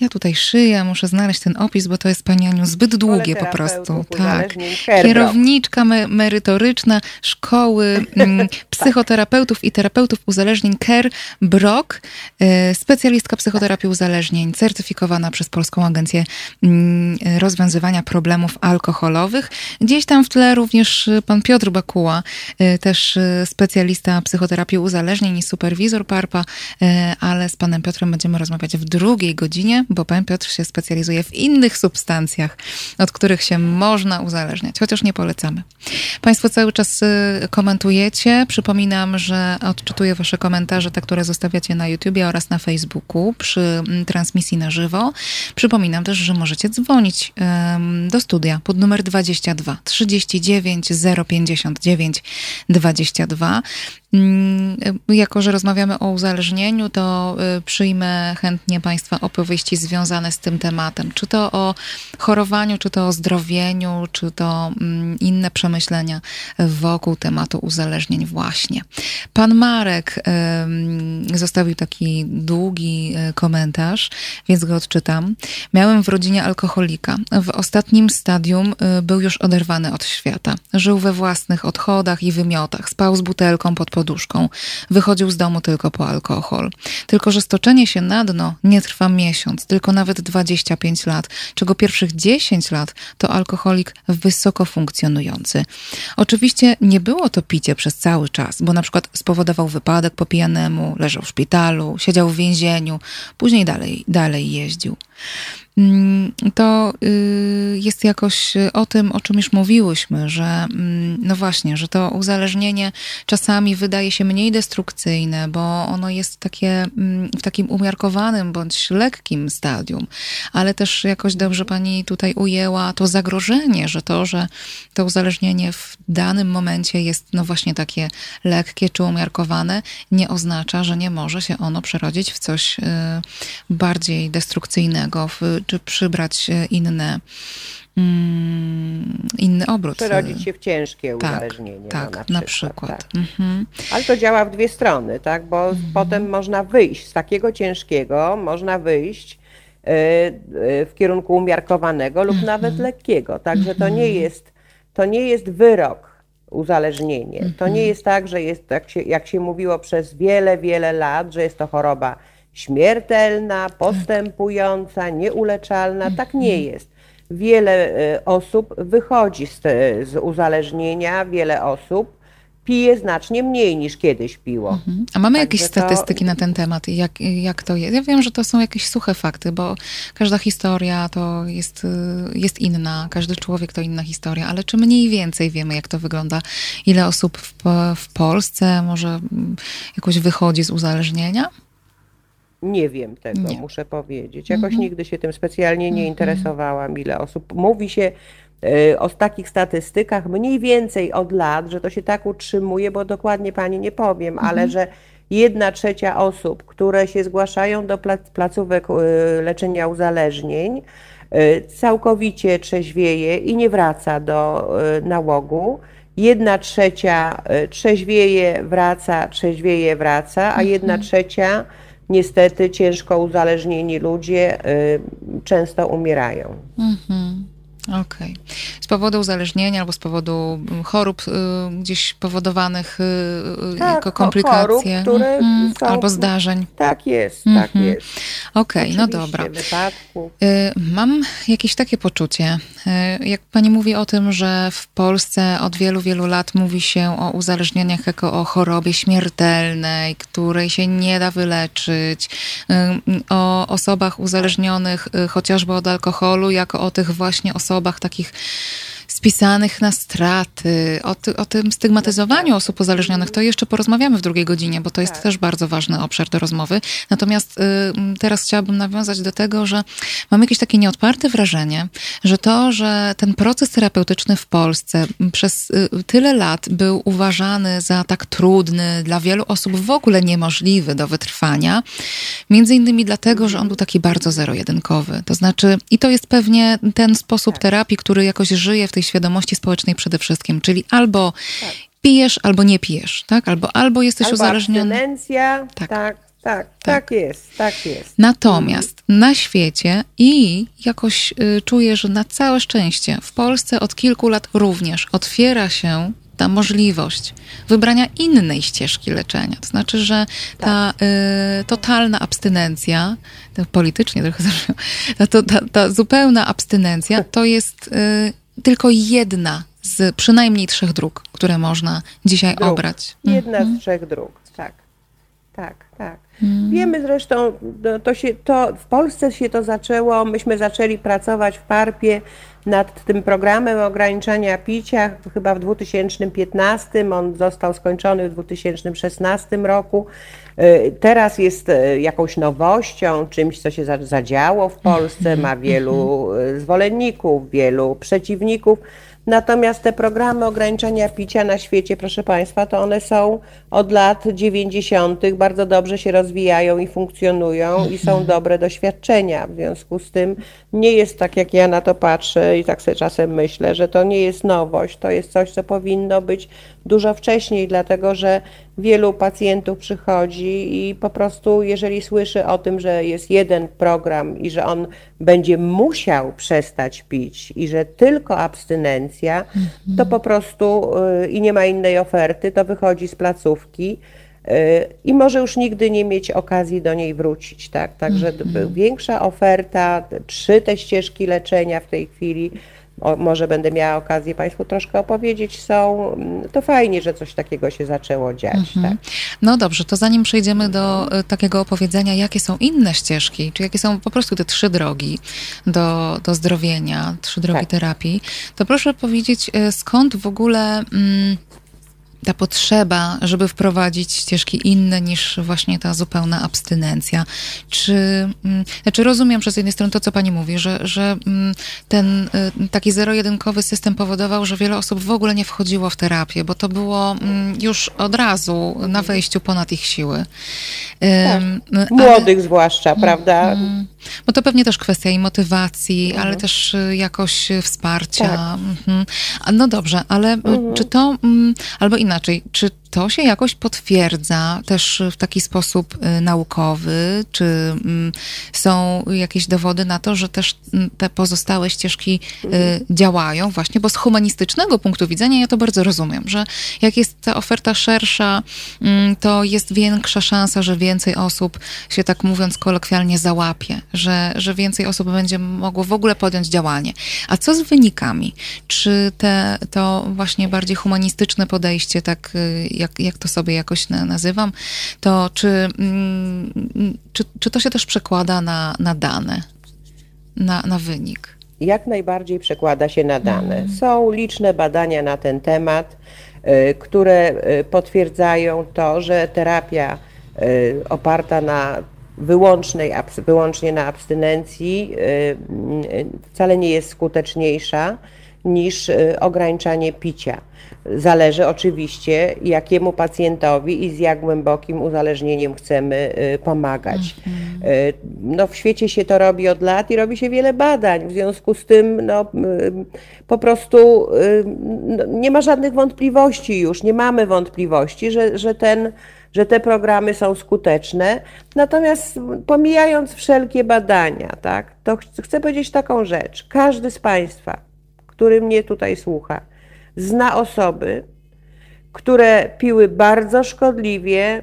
ja tutaj szyję, muszę znaleźć ten opis, bo to jest Pani Aniu zbyt długie po prostu. Tak. Kierowniczka me merytoryczna szkoły mm, psychoterapeutów i terapeutów uzależnień Ker Brock, y, specjalistka psychoterapii uzależnień, certyfikowana przez Polską Agencję mm, Rozwiązywania Problemów Alkoholowych. Gdzieś tam w tle również pan Piotr Bakuła, y, też specjalista psychoterapii uzależnień i superwizor PARPA, ale z panem Piotrem będziemy rozmawiać w drugiej drugiej godzinie, bo pan Piotr się specjalizuje w innych substancjach, od których się można uzależniać, chociaż nie polecamy. Państwo cały czas y, komentujecie. Przypominam, że odczytuję wasze komentarze, te, które zostawiacie na YouTubie oraz na Facebooku przy mm, transmisji na żywo. Przypominam też, że możecie dzwonić do studia pod numer 22 39 059 22. Jako, że rozmawiamy o uzależnieniu, to y, przyjmę chętnie Państwa opowieści związane z tym tematem. Czy to o chorowaniu, czy to o zdrowieniu, czy to mm, inne przemyślenia wokół tematu uzależnień właśnie. Pan Marek zostawił taki długi y, komentarz, więc go odczytam. Miałem w rodzinie alkoholika. W ostatnim stadium y, był już oderwany od świata. Żył we własnych odchodach i wymiotach. Spał z butelką pod poduszką. Wychodził z domu tylko po alkohol. Tylko, że stoczenie się na dno nie trwa miesiąc, tylko nawet 25 lat, czego pierwszych 10 lat to alkoholik wysoko funkcjonujący. Oczywiście nie było to picie przez cały czas, bo na przykład spowodował wypadek po pijanemu, leżał w szpitalu, siedział w więzieniu, później dalej, dalej jeździł. Mm, to y, jest jakoś o tym, o czym już mówiłyśmy, że mm, no właśnie, że to uzależnienie czasami wydaje się mniej destrukcyjne, bo ono jest takie mm, w takim umiarkowanym bądź lekkim stadium, ale też jakoś dobrze pani tutaj ujęła to zagrożenie, że to, że to uzależnienie w danym momencie jest no właśnie takie lekkie czy umiarkowane, nie oznacza, że nie może się ono przerodzić w coś y, bardziej destrukcyjnego, w czy przybrać inne mm, inny obrót.
Przerodzić się w ciężkie tak, uzależnienie.
Tak, no, na przykład. Na przykład. Tak. Mhm.
Ale to działa w dwie strony, tak? Bo mhm. potem można wyjść z takiego ciężkiego, można wyjść e, e, w kierunku umiarkowanego lub mhm. nawet lekkiego. Także to nie mhm. jest, to nie jest wyrok uzależnienie. To nie mhm. jest tak, że jest, jak się, jak się mówiło przez wiele, wiele lat, że jest to choroba śmiertelna, postępująca, nieuleczalna. Tak nie jest. Wiele e, osób wychodzi z, z uzależnienia, wiele osób pije znacznie mniej niż kiedyś piło. Mhm.
A mamy jakieś statystyki to... na ten temat? Jak, jak to jest? Ja wiem, że to są jakieś suche fakty, bo każda historia to jest, jest inna, każdy człowiek to inna historia, ale czy mniej więcej wiemy, jak to wygląda? Ile osób w, w Polsce może mm, jakoś wychodzi z uzależnienia?
Nie wiem tego, nie. muszę powiedzieć. Jakoś mhm. nigdy się tym specjalnie nie mhm. interesowałam, ile osób. Mówi się y, o takich statystykach mniej więcej od lat, że to się tak utrzymuje, bo dokładnie pani nie powiem, mhm. ale że jedna trzecia osób, które się zgłaszają do plac, placówek y, leczenia uzależnień, y, całkowicie trzeźwieje i nie wraca do nałogu. Jedna trzecia trzeźwieje, wraca, trzeźwieje, wraca, a jedna mhm. trzecia niestety ciężko uzależnieni ludzie y, często umierają. Mhm.
Okej. Okay. Z powodu uzależnienia albo z powodu mm, chorób y, gdzieś powodowanych y, y, tak, jako komplikacje. Chorób, mm, są... Albo zdarzeń.
Tak jest, mm -hmm. tak jest.
Okej, okay, no dobra. Y, mam jakieś takie poczucie, y, jak pani mówi o tym, że w Polsce od wielu, wielu lat mówi się o uzależnieniach jako o chorobie śmiertelnej, której się nie da wyleczyć, y, o osobach uzależnionych chociażby od alkoholu, jako o tych właśnie osobach takich spisanych na straty, o, ty, o tym stygmatyzowaniu osób uzależnionych, to jeszcze porozmawiamy w drugiej godzinie, bo to jest
Tak.
też bardzo ważny obszar do rozmowy. Natomiast y, teraz chciałabym nawiązać do tego, że mam jakieś takie nieodparte wrażenie, że to, że ten proces terapeutyczny w Polsce przez y, tyle lat był uważany za tak trudny, dla wielu osób w ogóle niemożliwy do wytrwania, między innymi dlatego, że on był taki bardzo zero-jedynkowy. To znaczy, i to jest pewnie ten sposób
Tak.
terapii, który jakoś żyje w tej świadomości społecznej przede wszystkim, czyli albo pijesz, albo nie pijesz, tak? Albo, albo jesteś
Albo
uzależniony.
abstynencja,
Tak.
tak, tak, tak, tak, jest, tak jest.
Natomiast na świecie i jakoś y, czuję, że na całe szczęście w Polsce od kilku lat również otwiera się ta możliwość wybrania innej ścieżki leczenia. To znaczy, że ta y, totalna abstynencja, to politycznie trochę zabrzmiało, ta, ta, ta zupełna abstynencja to jest y, tylko jedna z przynajmniej trzech dróg, które można dzisiaj
Dróg.
obrać.
Jedna z trzech dróg, tak. Tak, tak.
Mm.
Wiemy zresztą, no, to się, to w Polsce się to zaczęło, myśmy zaczęli pracować w Parpie nad tym programem ograniczania picia chyba w 2015, on został skończony w 2016 roku. Y, Teraz jest y, jakąś nowością, czymś, co się za- zadziało w Polsce, ma wielu y, zwolenników, wielu przeciwników. Natomiast te programy ograniczania picia na świecie, proszę Państwa, to one są od lat 90. bardzo dobrze się rozwijają i funkcjonują i są dobre doświadczenia. W związku z tym nie jest tak, jak ja na to patrzę i tak sobie czasem myślę, że to nie jest nowość, to jest coś, co powinno być dużo wcześniej, dlatego że wielu pacjentów przychodzi i po prostu, jeżeli słyszy o tym, że jest jeden program i że on będzie musiał przestać pić i że tylko abstynencja, to po prostu y, i nie ma innej oferty, to wychodzi z placówki y, i może już nigdy nie mieć okazji do niej wrócić, tak? Także d- większa oferta, trzy te ścieżki leczenia w tej chwili, o, może będę miała okazję Państwu troszkę opowiedzieć, są, to fajnie, że coś takiego się zaczęło dziać, tak?
No dobrze, to zanim przejdziemy do e, takiego opowiedzenia, jakie są inne ścieżki, czy jakie są po prostu te trzy drogi do, do zdrowienia, trzy drogi
Tak.
terapii, to proszę powiedzieć, e, skąd w ogóle mm, ta potrzeba, żeby wprowadzić ścieżki inne niż właśnie ta zupełna abstynencja? Czy, mm, znaczy rozumiem przez jednej strony to, co pani mówi, że, że mm, ten y, taki zero-jedynkowy system powodował, że wiele osób w ogóle nie wchodziło w terapię, bo to było mm, już od razu na wejściu ponad ich siły. Ale-
Młodych zwłaszcza, prawda?
Mm, Bo to pewnie też kwestia i motywacji, ale też y, jakoś y, wsparcia.
Tak.
Mhm. No dobrze, ale y, czy to, mm, albo inaczej, czy to się jakoś potwierdza też w taki sposób naukowy? Czy mm, są jakieś dowody na to, że też mm, te pozostałe ścieżki y, działają właśnie? Bo z humanistycznego punktu widzenia ja to bardzo rozumiem, że jak jest ta oferta szersza, to jest większa szansa, że więcej osób się tak mówiąc kolokwialnie załapie, że, że więcej osób będzie mogło w ogóle podjąć działanie. A co z wynikami? Czy te, to właśnie bardziej humanistyczne podejście, tak y, jak, jak to sobie jakoś na, nazywam, to czy, mm, czy, czy to się też przekłada na, na dane, na, na wynik?
jak najbardziej przekłada się na dane.
Mm.
Są liczne badania na ten temat, y, które y, potwierdzają to, że terapia oparta na wyłącznej, wyłącznie na abstynencji y, y, wcale nie jest skuteczniejsza niż y, ograniczanie picia. Zależy oczywiście, jakiemu pacjentowi i z jak głębokim uzależnieniem chcemy pomagać. Y, No, w świecie się to robi od lat i robi się wiele badań. W związku z tym no, po prostu no, nie ma żadnych wątpliwości już, nie mamy wątpliwości, że, że, ten, że te programy są skuteczne. Natomiast pomijając wszelkie badania, tak, to ch- chcę powiedzieć taką rzecz. Każdy z Państwa, który mnie tutaj słucha, zna osoby, które piły bardzo szkodliwie,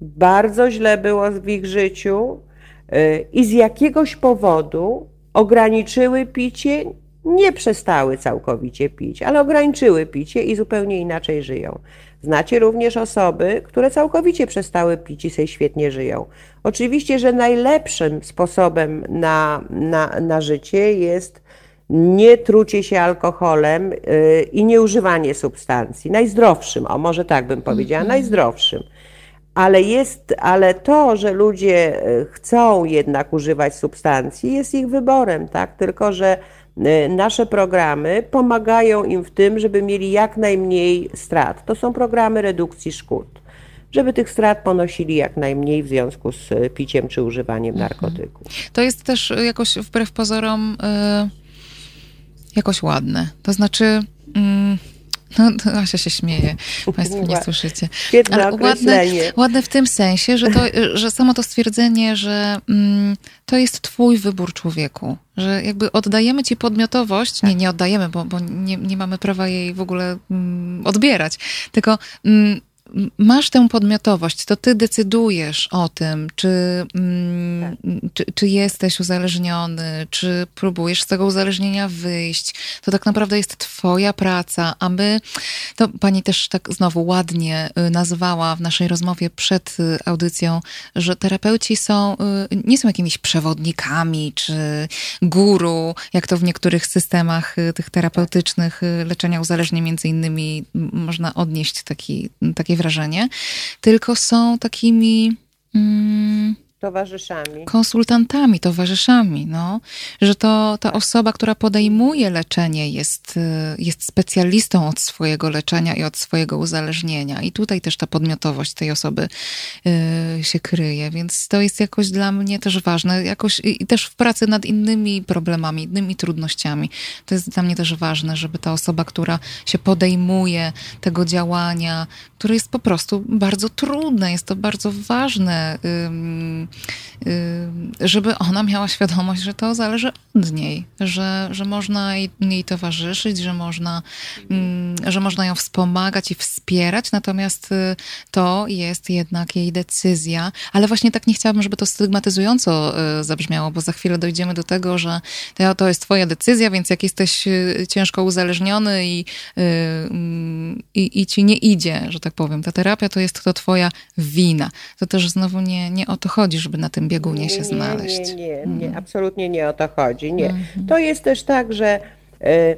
bardzo źle było w ich życiu y, i z jakiegoś powodu ograniczyły picie, nie przestały całkowicie pić, ale ograniczyły picie i zupełnie inaczej żyją. Znacie również osoby, które całkowicie przestały pić i sobie świetnie żyją. Oczywiście, że najlepszym sposobem na, na, na życie jest nie trucie się alkoholem y, i nieużywanie substancji. Najzdrowszym, o może tak bym powiedziała,
Mhm.
najzdrowszym. Ale, jest, ale to, że ludzie y, chcą jednak używać substancji, jest ich wyborem, tak? Tylko, że nasze programy pomagają im w tym, żeby mieli jak najmniej strat. To są programy redukcji szkód, żeby tych strat ponosili jak najmniej w związku z y, piciem czy używaniem narkotyków.
To jest też jakoś wbrew pozorom y, jakoś ładne. To znaczy. Mm, no, to Asia się śmieje, Państwo nie słyszycie.
Świetne
Ale ładne, ładne w tym sensie, że, to, że samo to stwierdzenie, że mm, to jest twój wybór człowieku, że jakby oddajemy ci podmiotowość, nie, nie oddajemy, bo, bo nie, nie mamy prawa jej w ogóle mm, odbierać, tylko mm, masz tę podmiotowość, to ty decydujesz o tym, czy, mm, czy, czy jesteś uzależniony, czy próbujesz z tego uzależnienia wyjść. To tak naprawdę jest twoja praca, a my, to pani też tak znowu ładnie y, nazwała w naszej rozmowie przed y, audycją, że terapeuci są, y, nie są jakimiś przewodnikami, czy guru, jak to w niektórych systemach tych terapeutycznych leczenia uzależnień między innymi można odnieść taki, takie wrażenie, tylko są takimi mm,
Towarzyszami.
konsultantami, towarzyszami, no, że to ta osoba, która podejmuje leczenie jest, y, jest specjalistą od swojego leczenia i od swojego uzależnienia. I tutaj też ta podmiotowość tej osoby y, się kryje, więc to jest jakoś dla mnie też ważne, jakoś i też w pracy nad innymi problemami, innymi trudnościami. To jest dla mnie też ważne, żeby ta osoba, która się podejmuje tego działania, które jest po prostu bardzo trudne, jest to bardzo ważne, żeby ona miała świadomość, że to zależy od niej, że, że można jej, towarzyszyć, że można, że można ją wspomagać i wspierać, natomiast y, to jest jednak jej decyzja, ale właśnie tak nie chciałabym, żeby to stygmatyzująco y, zabrzmiało, bo za chwilę dojdziemy do tego, że to, jest twoja decyzja, więc jak jesteś y, ciężko uzależniony i, mm, i, i ci nie idzie, że tak powiem, ta terapia to jest to twoja wina. To też znowu nie, nie o to chodzi, żeby na tym biegunie się znaleźć. Mhm.
Nie, nie, nie, absolutnie nie o to chodzi. Nie. To jest też tak, że e,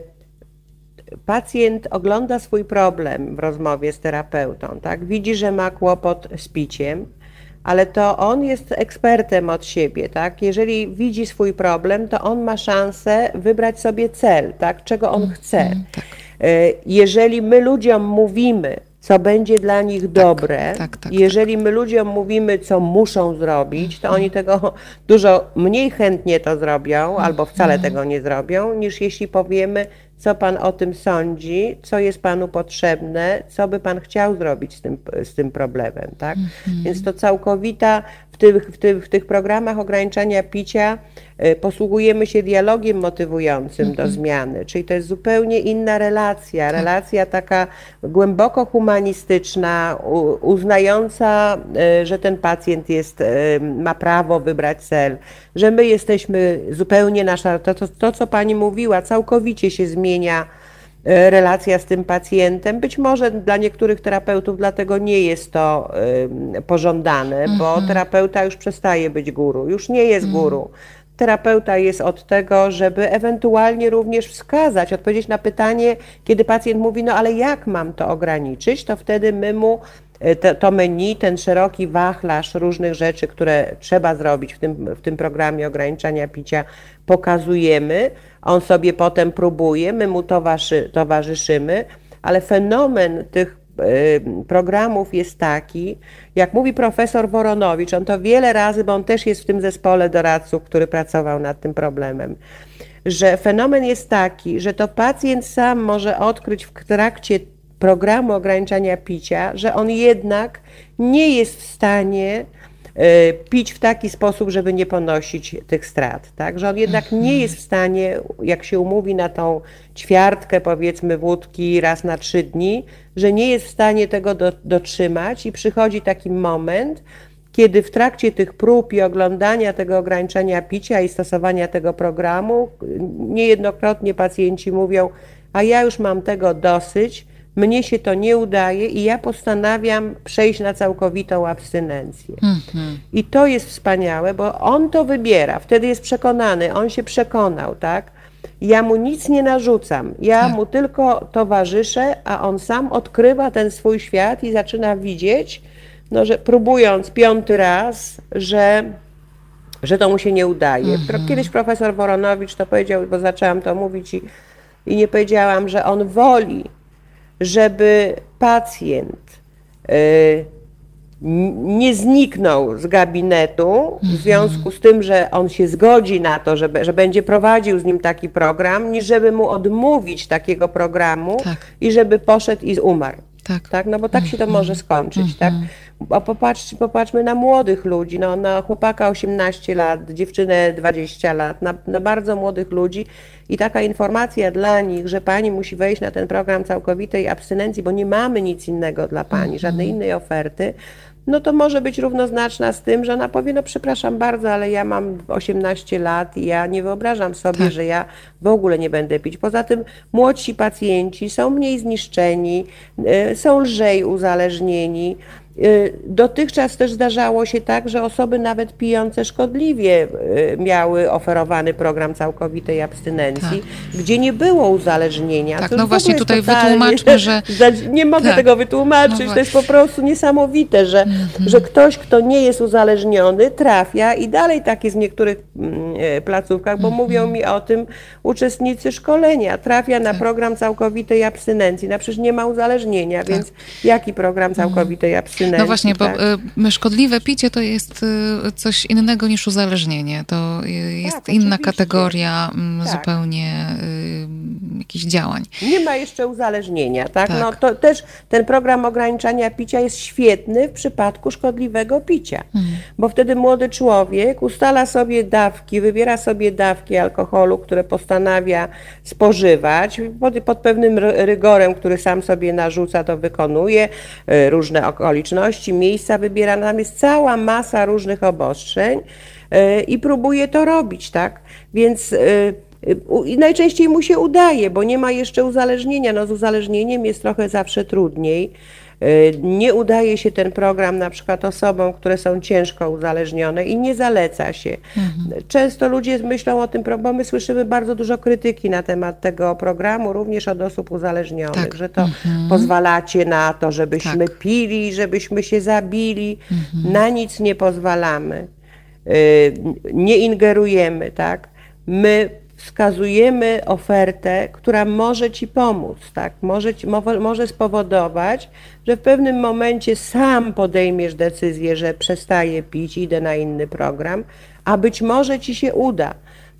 pacjent ogląda swój problem w rozmowie z terapeutą, tak? Widzi, że ma kłopot z piciem, ale to on jest ekspertem od siebie, tak? Jeżeli widzi swój problem, to on ma szansę wybrać sobie cel, tak? Czego on chce.
Mhm, tak.
E, Jeżeli my ludziom mówimy, co będzie dla nich dobre,
tak, tak,
jeżeli my ludziom mówimy, co muszą zrobić, to oni tego dużo mniej chętnie to zrobią, albo wcale tego nie zrobią, niż jeśli powiemy, co Pan o tym sądzi, co jest Panu potrzebne, co by Pan chciał zrobić z tym, z tym problemem, tak? Więc to całkowita, w tych, w, tych, w tych programach ograniczania picia y, posługujemy się dialogiem motywującym do zmiany, czyli to jest zupełnie inna relacja, relacja taka głęboko humanistyczna, uznająca, y, że ten pacjent jest, y, ma prawo wybrać cel, że my jesteśmy zupełnie nasza, to, to, to co Pani mówiła, całkowicie się zmienia relacja z tym pacjentem. Być może dla niektórych terapeutów dlatego nie jest to pożądane, bo terapeuta już przestaje być guru, już nie jest guru. Terapeuta jest od tego, żeby ewentualnie również wskazać, odpowiedzieć na pytanie, kiedy pacjent mówi, no ale jak mam to ograniczyć, to wtedy my mu e, te, to menu, ten szeroki wachlarz różnych rzeczy, które trzeba zrobić w tym, w tym programie ograniczania picia, pokazujemy. On sobie potem próbuje, my mu towarzy, towarzyszymy, ale fenomen tych e, programów jest taki, jak mówi profesor Woronowicz, on to wiele razy, bo on też jest w tym zespole doradców, który pracował nad tym problemem, że fenomen jest taki, że to pacjent sam może odkryć w trakcie programu ograniczania picia, że on jednak nie jest w stanie pić w taki sposób, żeby nie ponosić tych strat, tak? Że on jednak nie jest w stanie, jak się umówi na tą ćwiartkę, powiedzmy, wódki raz na trzy dni, że nie jest w stanie tego do, dotrzymać i przychodzi taki moment, kiedy w trakcie tych prób i oglądania tego ograniczenia picia i stosowania tego programu, niejednokrotnie pacjenci mówią, a ja już mam tego dosyć, mnie się to nie udaje i ja postanawiam przejść na całkowitą abstynencję. I to jest wspaniałe, bo on to wybiera, wtedy jest przekonany, on się przekonał, tak? Ja mu nic nie narzucam, ja
Tak.
mu tylko towarzyszę, a on sam odkrywa ten swój świat i zaczyna widzieć, no, że próbując piąty raz, że, że to mu się nie udaje. Pro- Kiedyś profesor Woronowicz to powiedział, bo zaczęłam to mówić i, i nie powiedziałam, że on woli, żeby pacjent y, nie zniknął z gabinetu w związku z tym, że on się zgodzi na to, że, że będzie prowadził z nim taki program, niż żeby mu odmówić takiego programu
Tak.
i żeby poszedł i umarł.
Tak.
Tak, no bo tak się to może skończyć, tak? A popatrz, popatrzmy na młodych ludzi, no, na chłopaka 18 lat, dziewczynę 20 lat, na, na bardzo młodych ludzi i taka informacja dla nich, że pani musi wejść na ten program całkowitej abstynencji, bo nie mamy nic innego dla pani, żadnej innej oferty, no to może być równoznaczna z tym, że ona powie, no przepraszam bardzo, ale ja mam 18 lat i ja nie wyobrażam sobie,
Tak.
że ja w ogóle nie będę pić. Poza tym młodsi pacjenci są mniej zniszczeni, y, są lżej uzależnieni. Y, Dotychczas też zdarzało się tak, że osoby nawet pijące szkodliwie y, miały oferowany program całkowitej abstynencji, gdzie nie było uzależnienia.
Tak, no właśnie tutaj
totalnie-
wytłumaczmy, że-
Nie mogę
Tak.
tego wytłumaczyć,
No
to jest po prostu niesamowite, że, że ktoś, kto nie jest uzależniony, trafia i dalej tak jest w niektórych mm, e, placówkach, bo mówią mi o tym uczestnicy szkolenia, trafia na program całkowitej abstynencji. No przecież nie ma uzależnienia, więc jaki program całkowitej abstynencji?
No właśnie, bo
tak?
y, szkodliwe picie to jest y, coś innego niż uzależnienie. To y, jest inna
oczywiście.
kategoria mm,
Tak.
zupełnie jakichś działań.
Nie ma jeszcze uzależnienia, tak?
Tak.
No to też ten program ograniczania picia jest świetny w przypadku szkodliwego picia,
Hmm.
bo wtedy młody człowiek ustala sobie dawki, wybiera sobie dawki alkoholu, które postanawia spożywać, pod, pod pewnym ry- rygorem, który sam sobie narzuca, to wykonuje, różne okoliczności, miejsca wybiera, tam jest cała masa różnych obostrzeń y, i próbuje to robić, tak? Więc y, u- I najczęściej mu się udaje, bo nie ma jeszcze uzależnienia. No z uzależnieniem jest trochę zawsze trudniej. Y, Nie udaje się ten program na przykład osobom, które są ciężko uzależnione i nie zaleca się. Często ludzie myślą o tym, bo my słyszymy bardzo dużo krytyki na temat tego programu, również od osób uzależnionych,
Tak.
że to pozwalacie na to, żebyśmy
Tak.
pili, żebyśmy się zabili. Na nic nie pozwalamy y, nie ingerujemy, tak? My wskazujemy ofertę, która może ci pomóc, tak? Może, ci, mo- może spowodować, że w pewnym momencie sam podejmiesz decyzję, że przestaję pić, idę na inny program, a być może ci się uda.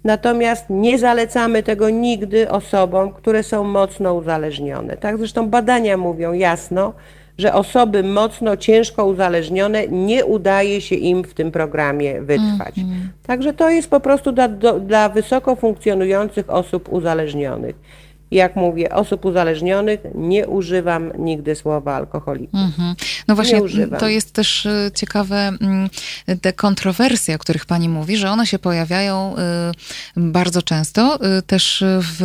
Natomiast nie zalecamy tego nigdy osobom, które są mocno uzależnione. Tak zresztą badania mówią jasno, że osoby mocno, ciężko uzależnione nie udaje się im w tym programie wytrwać. Także to jest po prostu dla, dla wysoko funkcjonujących osób uzależnionych. Jak mówię, osób uzależnionych nie używam nigdy słowa alkoholików.
Mhm. No właśnie, to jest też y, ciekawe, mm, te kontrowersje, o których pani mówi, że one się pojawiają y, bardzo często y, też w,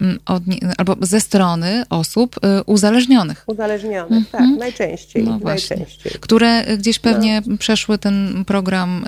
mm, odnie- albo ze strony osób uzależnionych.
Uzależnionych, tak, najczęściej,
No
najczęściej.
Które gdzieś pewnie przeszły ten program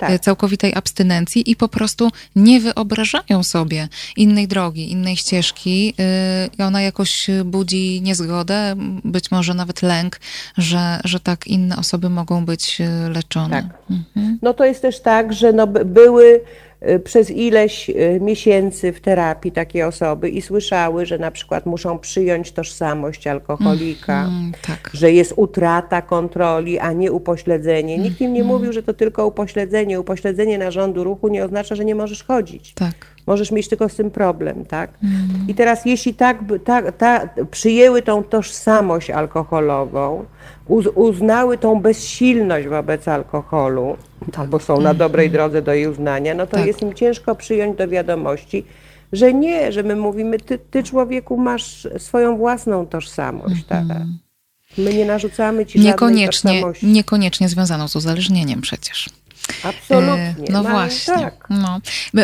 Tak.
całkowitej abstynencji i po prostu nie wyobrażają sobie innej drogi, innej ścieżki y, i ona jakoś budzi niezgodę, być może nawet lęk, że, że tak inne osoby mogą być y, leczone.
Tak.
Mhm.
No to jest też tak, że no by- były y, przez ileś miesięcy w terapii takie osoby i słyszały, że na przykład muszą przyjąć tożsamość alkoholika,
Mm, tak.
że jest utrata kontroli, a nie upośledzenie. Nikt im nie
Mhm.
mówił, że to tylko upośledzenie. Upośledzenie narządu ruchu nie oznacza, że nie możesz chodzić.
Tak.
Możesz mieć tylko z tym problem, tak?
Mhm.
I teraz jeśli tak, ta, ta, przyjęły tą tożsamość alkoholową, uz, uznały tą bezsilność wobec alkoholu, albo są na dobrej drodze do jej uznania, no to
Tak.
jest im ciężko przyjąć do wiadomości, że nie, że my mówimy, ty, ty człowieku masz swoją własną tożsamość, tak? My nie narzucamy ci
Niekoniecznie,
tożsamości.
niekoniecznie związaną z uzależnieniem przecież.
Absolutnie.
No
Mamy-
właśnie.
Tak.
No.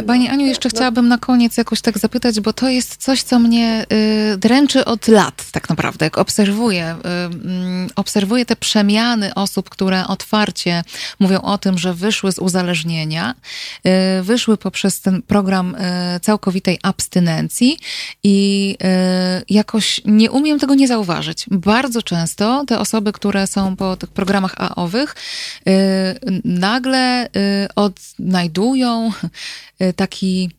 Pani Aniu, jeszcze chciałabym na koniec jakoś tak zapytać, bo to jest coś, co mnie y, dręczy od lat tak naprawdę. Jak obserwuję, y, mm, obserwuję te przemiany osób, które otwarcie mówią o tym, że wyszły z uzależnienia, y, wyszły poprzez ten program całkowitej abstynencji i jakoś nie umiem tego nie zauważyć. Bardzo często te osoby, które są po tych programach AO-wych, nagle y, odnajdują y, taki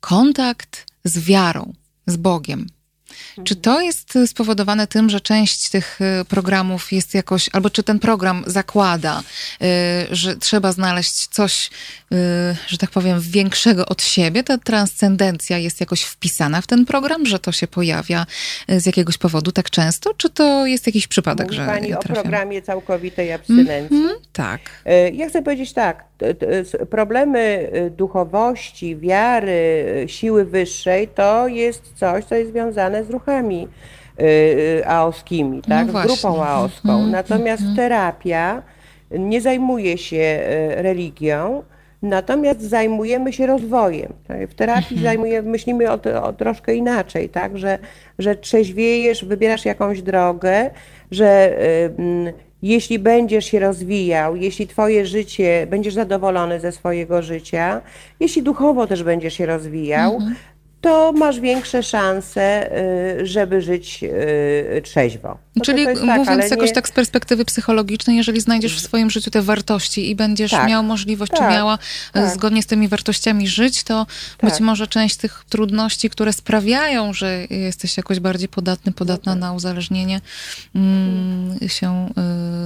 kontakt z wiarą, z Bogiem. Czy to jest y, spowodowane tym, że część tych y, programów jest jakoś, albo czy ten program zakłada, y, że trzeba znaleźć coś, że tak powiem, większego od siebie? Ta transcendencja jest jakoś wpisana w ten program, że to się pojawia z jakiegoś powodu tak często? Czy to jest jakiś przypadek,
Mówi
że
Pani o
trafiam?
programie całkowitej abstynencji.
Mhm, tak.
Ja chcę powiedzieć tak, problemy e, duchowości, wiary, e, siły wyższej to jest coś, co jest związane z ruchami e, aoskimi, tak, z
właśnie.
grupą aoską.
Mhm,
Natomiast terapia nie zajmuje się religią, natomiast zajmujemy się rozwojem. tak? W terapii zajmujemy, myślimy o, o troszkę inaczej, tak, że, że trzeźwiejesz, wybierasz jakąś drogę, że jeśli będziesz się rozwijał, jeśli twoje życie, będziesz zadowolony ze swojego życia, jeśli duchowo też będziesz się rozwijał, to masz większe szanse, y, żeby żyć y, trzeźwo. No
Czyli
tak,
mówiąc jakoś
nie-
tak z perspektywy psychologicznej, jeżeli znajdziesz w swoim życiu te wartości i będziesz
Tak,
miał możliwość, czy
tak,
miała e,
tak.
zgodnie z tymi wartościami żyć, to
Tak.
być może część tych trudności, które sprawiają, że jesteś jakoś bardziej podatny, podatna
tak.
na uzależnienie, mm, się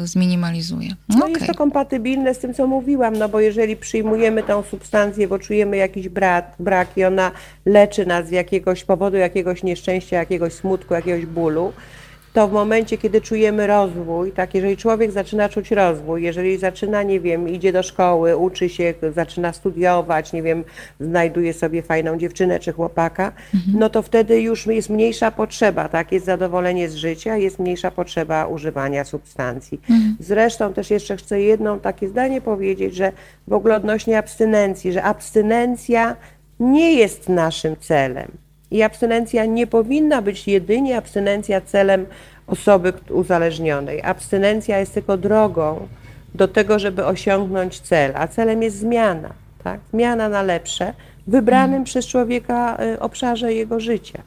y, zminimalizuje.
No
Okej.
jest to kompatybilne z tym, co mówiłam, no bo jeżeli przyjmujemy tą substancję, bo czujemy jakiś brak, brak i ona leczy nas z jakiegoś powodu, jakiegoś nieszczęścia, jakiegoś smutku, jakiegoś bólu, to w momencie, kiedy czujemy rozwój, tak, jeżeli człowiek zaczyna czuć rozwój, jeżeli zaczyna, nie wiem, idzie do szkoły, uczy się, zaczyna studiować, nie wiem, znajduje sobie fajną dziewczynę czy chłopaka, no to wtedy już jest mniejsza potrzeba, tak, jest zadowolenie z życia, jest mniejsza potrzeba używania substancji. Zresztą też jeszcze chcę jedno takie zdanie powiedzieć, że w ogóle odnośnie abstynencji, że abstynencja nie jest naszym celem. I abstynencja nie powinna być jedynie abstynencja celem osoby uzależnionej. Abstynencja jest tylko drogą do tego, żeby osiągnąć cel, a celem jest zmiana, tak? Zmiana na lepsze w wybranym przez człowieka y, obszarze jego życia.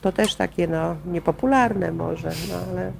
To też takie no, niepopularne może, no ale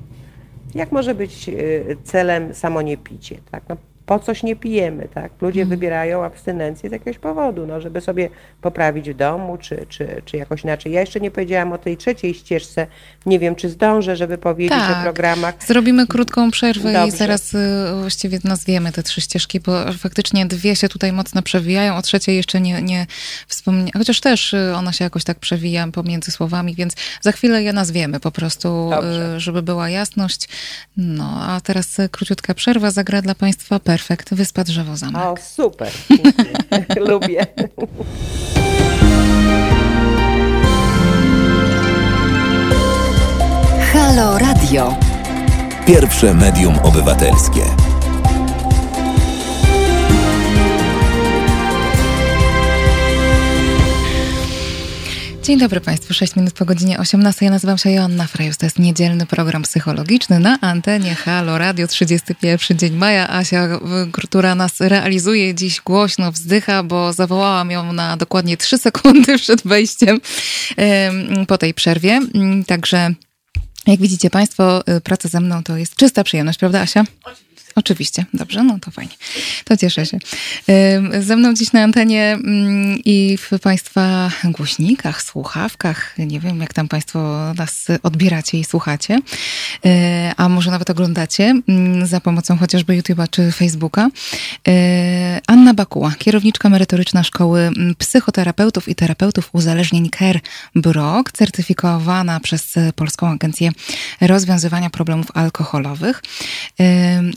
jak może być y, celem samo niepicie, tak? No, po coś nie pijemy, tak? Ludzie wybierają abstynencję z jakiegoś powodu, no, żeby sobie poprawić w domu, czy, czy, czy jakoś inaczej. Ja jeszcze nie powiedziałam o tej trzeciej ścieżce, nie wiem, czy zdążę, żeby powiedzieć
Tak.
o programach.
Zrobimy krótką przerwę i
Dobrze.
zaraz y, właściwie nazwiemy te trzy ścieżki, bo faktycznie dwie się tutaj mocno przewijają, o trzeciej jeszcze nie, nie wspomniałam, chociaż też y, ona się jakoś tak przewija pomiędzy słowami, więc za chwilę je nazwiemy po prostu,
Dobrze.
y, żeby była jasność. No, a teraz króciutka przerwa, zagra dla Państwa Perfekt, Wyspa Drzewo Zamek.
O, super, lubię.
Halo Radio.
Pierwsze medium obywatelskie.
Dzień dobry Państwu, 6 minut po godzinie 18. Ja nazywam się Joanna Frejus. To jest niedzielny program psychologiczny na antenie Halo Radio 31 dzień maja. Asia, która nas realizuje dziś głośno wzdycha, bo zawołałam ją na dokładnie 3 sekundy przed wejściem em, po tej przerwie. Także jak widzicie Państwo, y, praca ze mną to jest czysta przyjemność, prawda Asia? Oczywiście, dobrze, no to fajnie. To cieszę się. Ze mną dziś na antenie mm, i w Państwa głośnikach, słuchawkach, nie wiem jak tam Państwo nas odbieracie i słuchacie, yy, a może nawet oglądacie mm, za pomocą chociażby YouTube'a czy Facebooka. Yy, Anna Bakuła, kierowniczka merytoryczna Szkoły mm, Psychoterapeutów i Terapeutów Uzależnień CARE BROK, certyfikowana przez Polską Agencję Rozwiązywania Problemów Alkoholowych.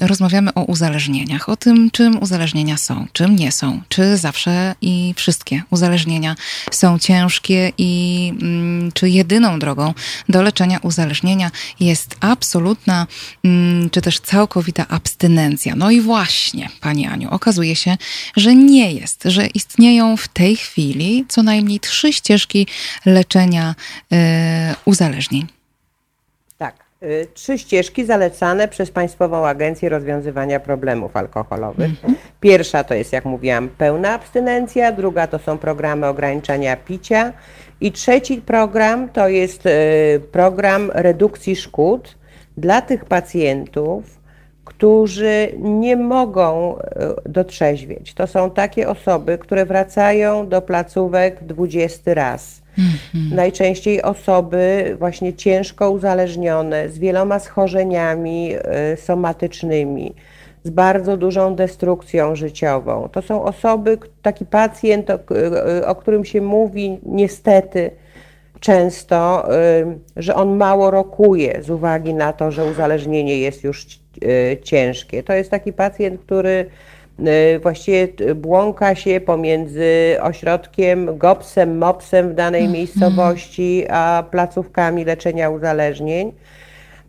Rozmawiamy rozmawiamy o uzależnieniach, o tym, czym uzależnienia są, czym nie są, czy zawsze i wszystkie uzależnienia są ciężkie i mm, czy jedyną drogą do leczenia uzależnienia jest absolutna, mm, czy też całkowita abstynencja. No i właśnie, Pani Aniu, okazuje się, że nie jest, że istnieją w tej chwili co najmniej trzy ścieżki leczenia y, uzależnień.
Y, trzy ścieżki zalecane przez Państwową Agencję Rozwiązywania Problemów Alkoholowych. Mhm. Pierwsza to jest, jak mówiłam, pełna abstynencja, druga to są programy ograniczania picia i trzeci program to jest y, program redukcji szkód dla tych pacjentów, którzy nie mogą y, dotrzeźwieć. To są takie osoby, które wracają do placówek 20 raz Mhm. Najczęściej osoby właśnie ciężko uzależnione, z wieloma schorzeniami y, somatycznymi, z bardzo dużą destrukcją życiową. To są osoby, taki pacjent, o, y, o którym się mówi niestety często, y, że on mało rokuje z uwagi na to, że uzależnienie jest już ciężkie. To jest taki pacjent, który właściwie błąka się pomiędzy ośrodkiem GOPSem, MOPSem w danej mm, miejscowości, a placówkami leczenia uzależnień.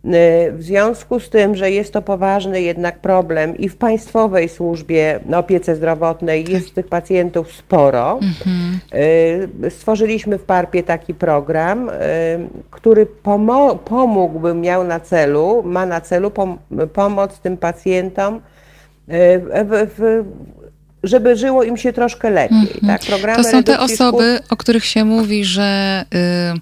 Y, w związku z tym, że jest to poważny jednak problem i w państwowej służbie opiece zdrowotnej tak. jest tych pacjentów sporo, mhm. y, stworzyliśmy w PARP-ie taki program, który pomógłby, miał na celu, ma na celu pom pomoc tym pacjentom w, w, żeby żyło im się troszkę lepiej. -hmm. tak?
Programy to są te osoby, szkód... o których się mówi, że y,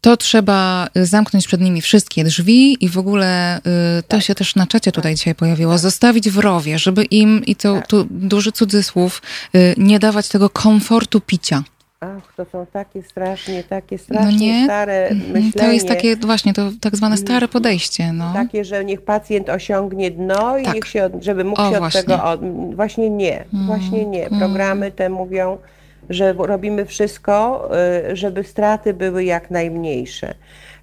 to trzeba zamknąć przed nimi wszystkie drzwi i w ogóle y, to tak. się też na czacie tutaj tak. dzisiaj pojawiło, tak. zostawić w rowie, żeby im, i to tak. tu duży cudzysłów, y, nie dawać tego komfortu picia.
Ach, to są takie strasznie, takie no strasznie no stare mhm. myślenie.
To jest takie właśnie to tak zwane stare mm. podejście. No.
Takie, że niech pacjent osiągnie dno i tak. niech się, żeby mógł o, się właśnie. od tego... Od... Właśnie nie, mm. właśnie nie. Mm. Programy te mówią, że robimy wszystko, y, żeby straty były jak najmniejsze.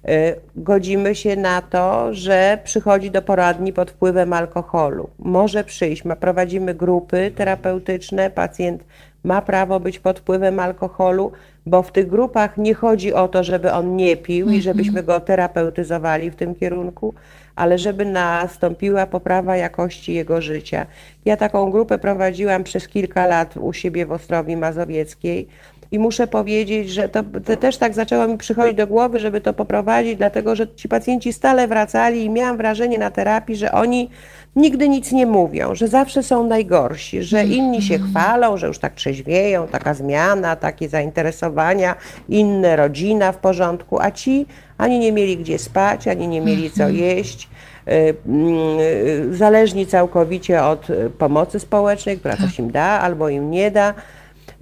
Y, godzimy się na to, że przychodzi do poradni pod wpływem alkoholu. Może przyjść, prowadzimy grupy terapeutyczne, pacjent ma prawo być pod wpływem alkoholu, bo w tych grupach nie chodzi o to, żeby on nie pił i mhm. żebyśmy go terapeutyzowali w tym kierunku, ale żeby nastąpiła poprawa jakości jego życia. Ja taką grupę prowadziłam przez kilka lat u siebie w Ostrowi Mazowieckiej i muszę powiedzieć, że to, to, też tak zaczęło mi przychodzić do głowy, żeby to poprowadzić, dlatego że ci pacjenci stale wracali i miałam wrażenie na terapii, że oni nigdy nic nie mówią, że zawsze są najgorsi, że inni się mhm. chwalą, że już tak trzeźwieją, taka zmiana, takie zainteresowania, inne, rodzina w porządku, a ci ani nie mieli gdzie spać, ani nie mieli co mhm. jeść y, y, zależni całkowicie od pomocy społecznej, która coś tak. im da albo im nie da.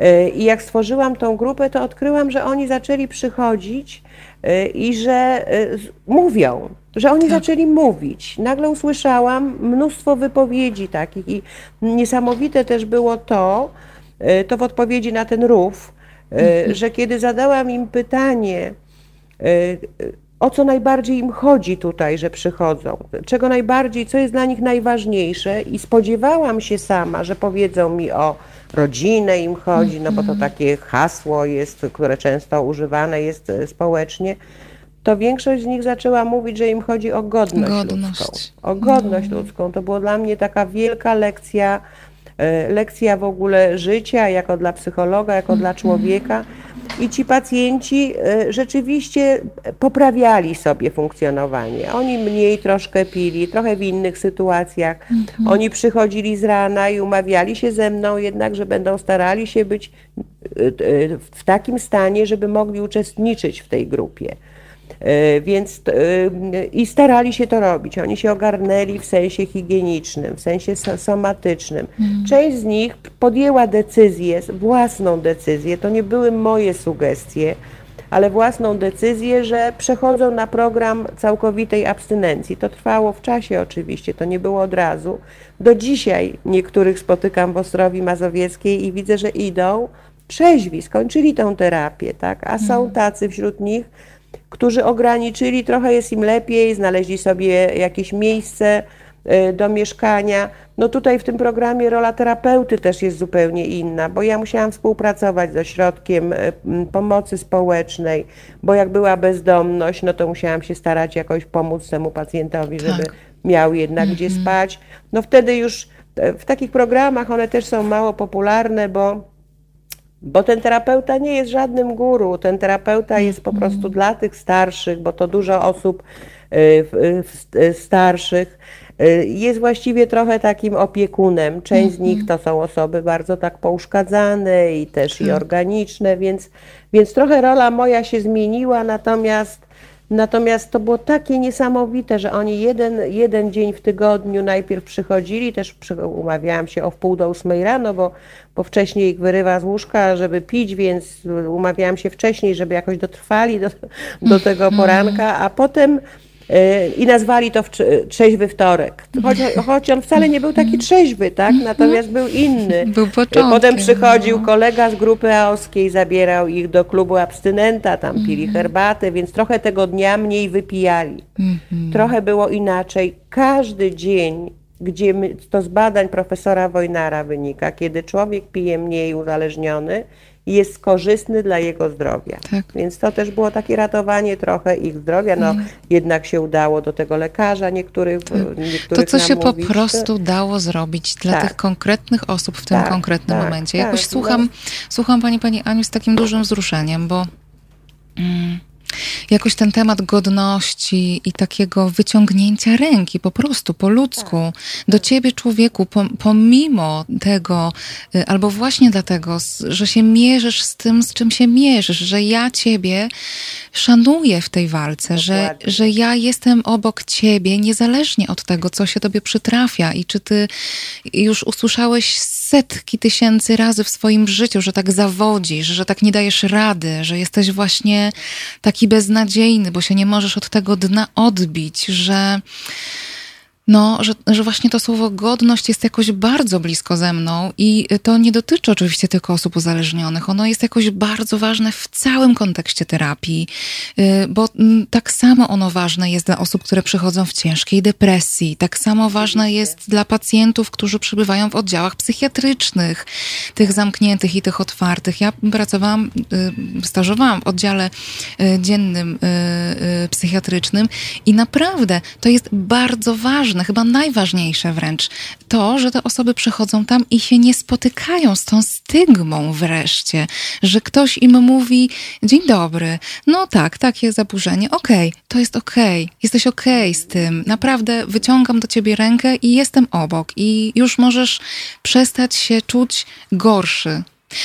Y, I jak stworzyłam tą grupę, to odkryłam, że oni zaczęli przychodzić i że mówią, że oni tak. zaczęli mówić. Nagle usłyszałam mnóstwo wypowiedzi takich i niesamowite też było to, e, to w odpowiedzi na ten rów, e, mhm. że kiedy zadałam im pytanie, e, o co najbardziej im chodzi tutaj, że przychodzą, czego najbardziej, co jest dla nich najważniejsze i spodziewałam się sama, że powiedzą mi o rodzinę im chodzi, no bo to mhm. takie hasło jest, które często używane jest społecznie, to większość z nich zaczęła mówić, że im chodzi o godność, godność. ludzką. O godność mm. ludzką. To była dla mnie taka wielka lekcja, e, lekcja w ogóle życia, jako dla psychologa, jako mm. dla mhm. człowieka. I ci pacjenci e, rzeczywiście poprawiali sobie funkcjonowanie. Oni mniej troszkę pili, trochę w innych sytuacjach. Mm -hmm. Oni przychodzili z rana i umawiali się ze mną jednak, że będą starali się być e, w takim stanie, żeby mogli uczestniczyć w tej grupie. E, więc e, i starali się to robić. Oni się ogarnęli w sensie higienicznym, w sensie somatycznym. Mhm. Część z nich podjęła decyzję, własną decyzję, to nie były moje sugestie, ale własną decyzję, że przechodzą na program całkowitej abstynencji. To trwało w czasie oczywiście, to nie było od razu. Do dzisiaj niektórych spotykam w Ostrowi Mazowieckiej i widzę, że idą trzeźwi, skończyli tą terapię, tak? a są mhm. tacy wśród nich, którzy ograniczyli, trochę jest im lepiej, znaleźli sobie jakieś miejsce y, do mieszkania. No tutaj w tym programie rola terapeuty też jest zupełnie inna, bo ja musiałam współpracować z ośrodkiem m, pomocy społecznej, bo jak była bezdomność, no to musiałam się starać jakoś pomóc temu pacjentowi, żeby
Tak.
miał jednak gdzie spać. No wtedy już e, w takich programach one też są mało popularne, bo bo ten terapeuta nie jest żadnym guru. Ten terapeuta jest po prostu dla tych starszych, bo to dużo osób y, y, starszych y, jest właściwie trochę takim opiekunem. Część z nich to są osoby bardzo tak pouszkadzane i też i organiczne, więc, więc trochę rola moja się zmieniła, natomiast Natomiast to było takie niesamowite, że oni jeden, jeden dzień w tygodniu najpierw przychodzili, też przy, umawiałam się o wpół do ósmej rano, bo, bo wcześniej ich wyrywa z łóżka, żeby pić, więc umawiałam się wcześniej, żeby jakoś dotrwali do, do tego poranka, a potem i nazwali to w trzeźwy wtorek. Choć, choć on wcale nie był taki trzeźwy, tak? Natomiast był inny.
Był początkiem,
Potem przychodził
no.
kolega z grupy aoskiej, zabierał ich do klubu abstynenta, tam pili herbatę, więc trochę tego dnia mniej wypijali. Trochę było inaczej. Każdy dzień, gdzie my, to z badań profesora Wojnara wynika, kiedy człowiek pije mniej uzależniony, jest korzystny dla jego zdrowia.
Tak.
Więc to też było takie ratowanie trochę ich zdrowia. No, jednak się udało do tego lekarza niektórych, niektórych
To, co się po
namówić.
prostu dało zrobić dla
Tak.
tych konkretnych osób w tym
Tak,
konkretnym
tak,
momencie.
tak,
Jakoś
no.
słucham, słucham pani, pani Aniu z takim dużym wzruszeniem, bo mm, jakoś ten temat godności i takiego wyciągnięcia ręki po prostu, po ludzku,
Tak.
do ciebie człowieku, pom- pomimo tego, y, albo właśnie dlatego, że się mierzysz z tym, z czym się mierzysz, że ja ciebie szanuję w tej walce, że, że ja jestem obok ciebie, niezależnie od tego, co się tobie przytrafia i czy ty już usłyszałeś setki tysięcy razy w swoim życiu, że tak zawodzisz, że tak nie dajesz rady, że jesteś właśnie taki beznadziejny, bo się nie możesz od tego dna odbić, że no, że, że właśnie to słowo godność jest jakoś bardzo blisko ze mną i to nie dotyczy oczywiście tylko osób uzależnionych. Ono jest jakoś bardzo ważne w całym kontekście terapii, y, bo mm, tak samo ono ważne jest dla osób, które przychodzą w ciężkiej depresji. Tak samo ważne jest dla pacjentów, którzy przebywają w oddziałach psychiatrycznych, tych zamkniętych i tych otwartych. Ja pracowałam, y, stażowałam w oddziale y, dziennym psychiatrycznym i naprawdę to jest bardzo ważne, chyba najważniejsze wręcz, to, że te osoby przychodzą tam i się nie spotykają z tą stygmą wreszcie, że ktoś im mówi, dzień dobry, no tak, takie zaburzenie, okej, to jest okej, jesteś okej z tym, naprawdę wyciągam do ciebie rękę i jestem obok i już możesz przestać się czuć gorszy.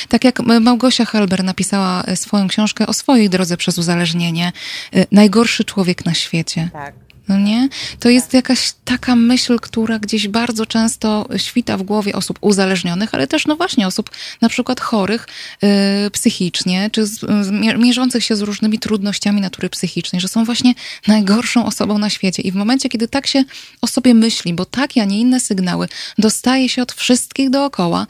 Tak jak Małgosia Halber napisała e, swoją książkę o swojej drodze przez uzależnienie, e, najgorszy człowiek na świecie.
Tak.
No nie? To jest jakaś taka myśl, która gdzieś bardzo często świta w głowie osób uzależnionych, ale też no właśnie osób na przykład chorych y, psychicznie, czy z, mier- mierzących się z różnymi trudnościami natury psychicznej, że są właśnie najgorszą osobą na świecie. I w momencie, kiedy tak się o sobie myśli, bo takie, a nie inne sygnały dostaje się od wszystkich dookoła,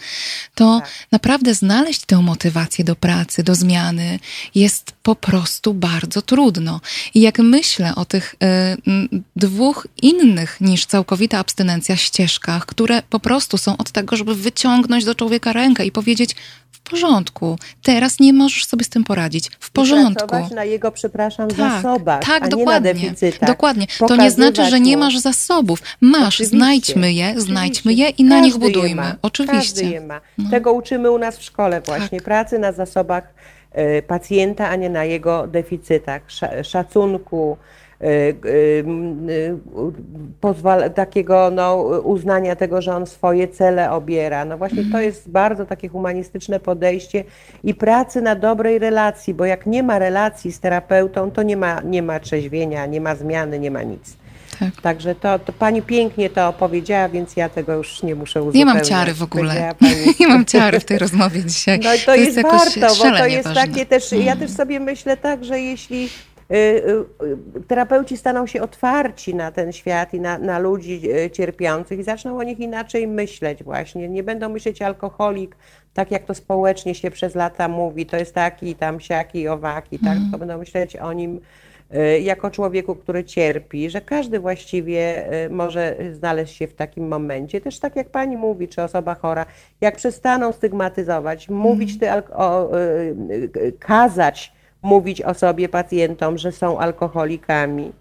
to
Tak.
naprawdę znaleźć tę motywację do pracy, do zmiany jest po prostu bardzo trudno. I jak myślę o tych y, dwóch innych niż całkowita abstynencja ścieżkach, które po prostu są od tego, żeby wyciągnąć do człowieka rękę i powiedzieć w porządku, teraz nie możesz sobie z tym poradzić, w porządku.
Pracować na jego, przepraszam,
Tak,
zasobach,
tak,
a
dokładnie. Dokładnie. To nie znaczy, że nie masz zasobów. Masz,
Oczywiście,
znajdźmy je, znajdźmy je i na nich
Każdy
budujmy. Oczywiście. No.
Każdy je ma. Tego uczymy u nas w szkole właśnie.
Tak.
Pracy na zasobach pacjenta, a nie na jego deficytach. Sza- Szacunku, e, e, e, takiego no, uznania tego, że on swoje cele obiera. No właśnie to jest bardzo takie humanistyczne podejście i pracy na dobrej relacji, bo jak nie ma relacji z terapeutą, to nie ma, nie ma trzeźwienia, nie ma zmiany, nie ma nic.
Tak.
Także to, to pani pięknie to opowiedziała, więc ja tego już nie muszę
Nie
uzupełniać.
mam ciary w ogóle.
Pani.
Nie mam ciary w tej rozmowie dzisiaj.
No i to, jest,
jakoś
warto, bo to jest
ważne.
takie też, ja
Mm.
też sobie myślę tak, że jeśli y, y, terapeuci staną się otwarci na ten świat i na, na ludzi y, cierpiących i zaczną o nich inaczej myśleć właśnie, nie będą myśleć alkoholik, tak jak to społecznie się przez lata mówi, to jest taki, tam siaki, owaki, tak,
Mhm.
tylko będą myśleć o nim jako człowieku, który cierpi, że każdy właściwie y, może znaleźć się w takim momencie. Też tak jak pani mówi, czy osoba chora, jak przestaną stygmatyzować, mówić, ty, o, kazać mówić o sobie pacjentom, że są alkoholikami,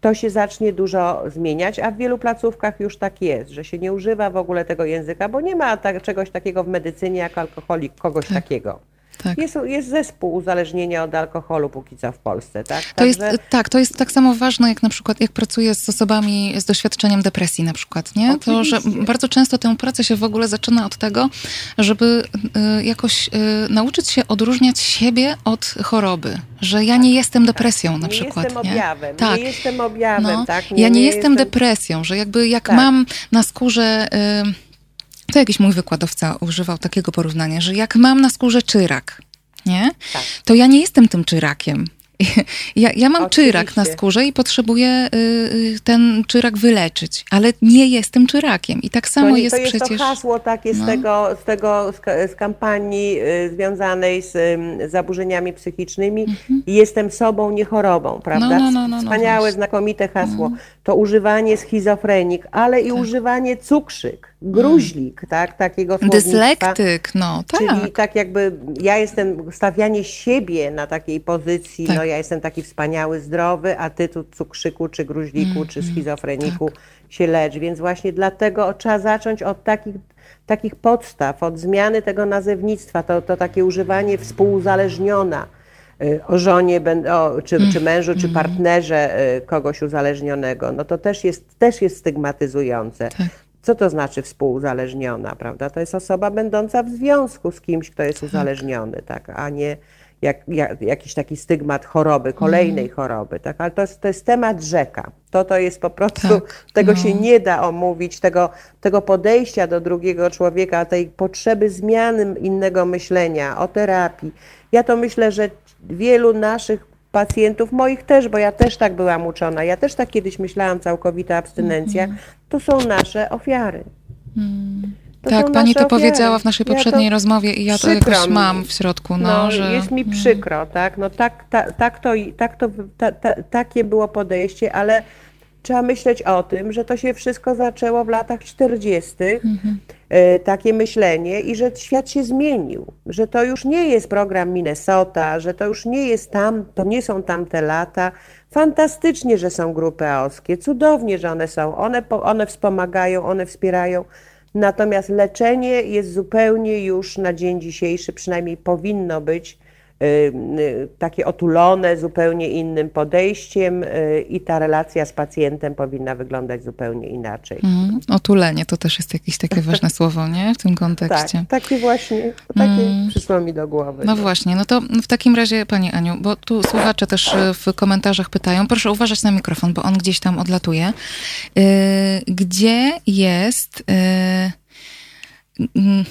to się zacznie dużo zmieniać, a w wielu placówkach już tak jest, że się nie używa w ogóle tego języka, bo nie ma tak, czegoś takiego w medycynie jak alkoholik, kogoś tak. takiego. Tak. Jest, jest zespół uzależnienia od alkoholu póki co w Polsce, tak?
To Także... jest, tak, to jest tak samo ważne, jak na przykład, jak pracuję z osobami z doświadczeniem depresji na przykład, nie? To, że bardzo często tę pracę się w ogóle zaczyna od tego, żeby y, jakoś y, nauczyć się odróżniać siebie od choroby. Że ja nie jestem depresją na
nie
przykład.
Jestem nie? Objawem, tak. Nie jestem objawem, no. tak?
Nie, ja nie, nie jestem, jestem depresją, że jakby jak tak. mam na skórze... Y, to jakiś mój wykładowca używał takiego porównania, że jak mam na skórze czyrak, nie? Tak. To ja nie jestem tym czyrakiem. Ja, ja mam Oczywiście. czyrak na skórze i potrzebuję y, y, ten czyrak wyleczyć, ale nie jestem czyrakiem. I tak samo to, jest,
to jest
przecież...
To hasło takie no. z tego, z, tego z, kampanii y, związanej z zaburzeniami psychicznymi. Mhm. Jestem sobą, nie chorobą, prawda? No, no, no, no, no Wspaniałe, znakomite hasło. Mhm. To używanie schizofrenik, ale i tak. używanie cukrzyk, gruźlik, tak? Takiego.
Dyslektyk, no tak.
Czyli tak jakby ja jestem, stawianie siebie na takiej pozycji, tak. no ja jestem taki wspaniały, zdrowy, a ty tu cukrzyku, czy gruźliku, mm, czy schizofreniku tak. się lecz. Więc właśnie dlatego trzeba zacząć od takich, takich podstaw, od zmiany tego nazewnictwa, to, to takie używanie współuzależniona y, o żonie, o, czy, czy mm, mężu, czy mm. partnerze y, kogoś uzależnionego, no to też jest, też jest stygmatyzujące. Tak. Co to znaczy współuzależniona, prawda? To jest osoba będąca w związku z kimś, kto jest tak. uzależniony, tak, a nie jak, jak, jakiś taki stygmat choroby, kolejnej mm. choroby, tak? ale to jest, to jest temat rzeka. To to jest po prostu, tak, tego no. się nie da omówić, tego, tego podejścia do drugiego człowieka, tej potrzeby zmiany innego myślenia, o terapii. Ja to myślę, że wielu naszych pacjentów, moich też, bo ja też tak byłam uczona, ja też tak kiedyś myślałam, całkowita abstynencja, mm. to są nasze ofiary. Mm.
To tak, pani to ofiary. powiedziała w naszej poprzedniej ja rozmowie i ja to jakoś mi. mam w środku. No, no że...
Jest mi przykro, tak? No tak, ta, tak to, tak to ta, ta, takie było podejście, ale trzeba myśleć o tym, że to się wszystko zaczęło w latach 40. Mhm. E, takie myślenie i że świat się zmienił, że to już nie jest program Minnesota, że to już nie jest tam, to nie są tamte lata. Fantastycznie, że są grupy AOSkie, cudownie, że one są, one, one wspomagają, one wspierają Natomiast leczenie jest zupełnie już na dzień dzisiejszy, przynajmniej powinno być takie otulone zupełnie innym podejściem y, i ta relacja z pacjentem powinna wyglądać zupełnie inaczej.
Mm, otulenie to też jest jakieś takie ważne słowo, nie? W tym kontekście.
Tak, takie właśnie, takie mm. przyszło mi do głowy.
No, no właśnie, no to w takim razie Pani Aniu, bo tu słuchacze też w komentarzach pytają, proszę uważać na mikrofon, bo on gdzieś tam odlatuje. Gdzie jest Mm,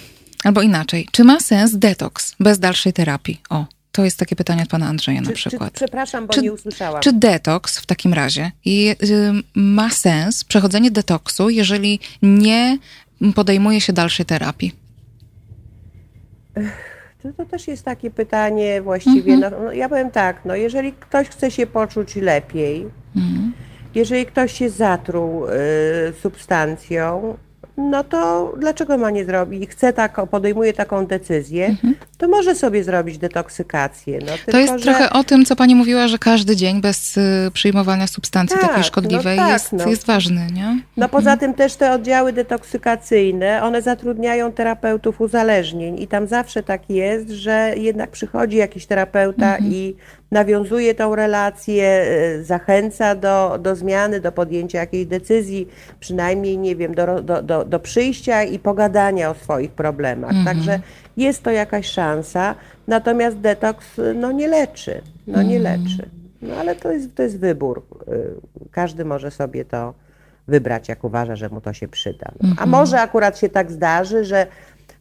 albo inaczej, czy ma sens detoks bez dalszej terapii? O, to jest takie pytanie od pana Andrzeja na przykład. Czy,
przepraszam, bo czy, nie usłyszałam.
Czy detoks w takim razie y, ma sens, przechodzenie detoksu, jeżeli nie podejmuje się dalszej terapii?
To, to też jest takie pytanie właściwie. Mhm. No, no, ja powiem tak, no, jeżeli ktoś chce się poczuć lepiej, mhm. jeżeli ktoś się zatruł y, substancją, no to dlaczego ma nie zrobić? Chce tak, podejmuje taką decyzję, mhm. to może sobie zrobić detoksykację. No,
tylko, to jest że... trochę o tym, co pani mówiła, że każdy dzień bez y, przyjmowania substancji tak, takiej szkodliwej no tak, jest, no. jest ważny, nie? No
mhm. poza tym też te oddziały detoksykacyjne, one zatrudniają terapeutów uzależnień i tam zawsze tak jest, że jednak przychodzi jakiś terapeuta mhm. i nawiązuje tą relację, y, zachęca do, do zmiany, do podjęcia jakiejś decyzji, przynajmniej, nie wiem, do, do, do, do przyjścia i pogadania o swoich problemach. Mhm. Także jest to jakaś szansa, natomiast detoks no, nie leczy, no nie mhm. leczy. No ale to jest, to jest wybór. Y, każdy może sobie to wybrać, jak uważa, że mu to się przyda. No, a mhm. może akurat się tak zdarzy, że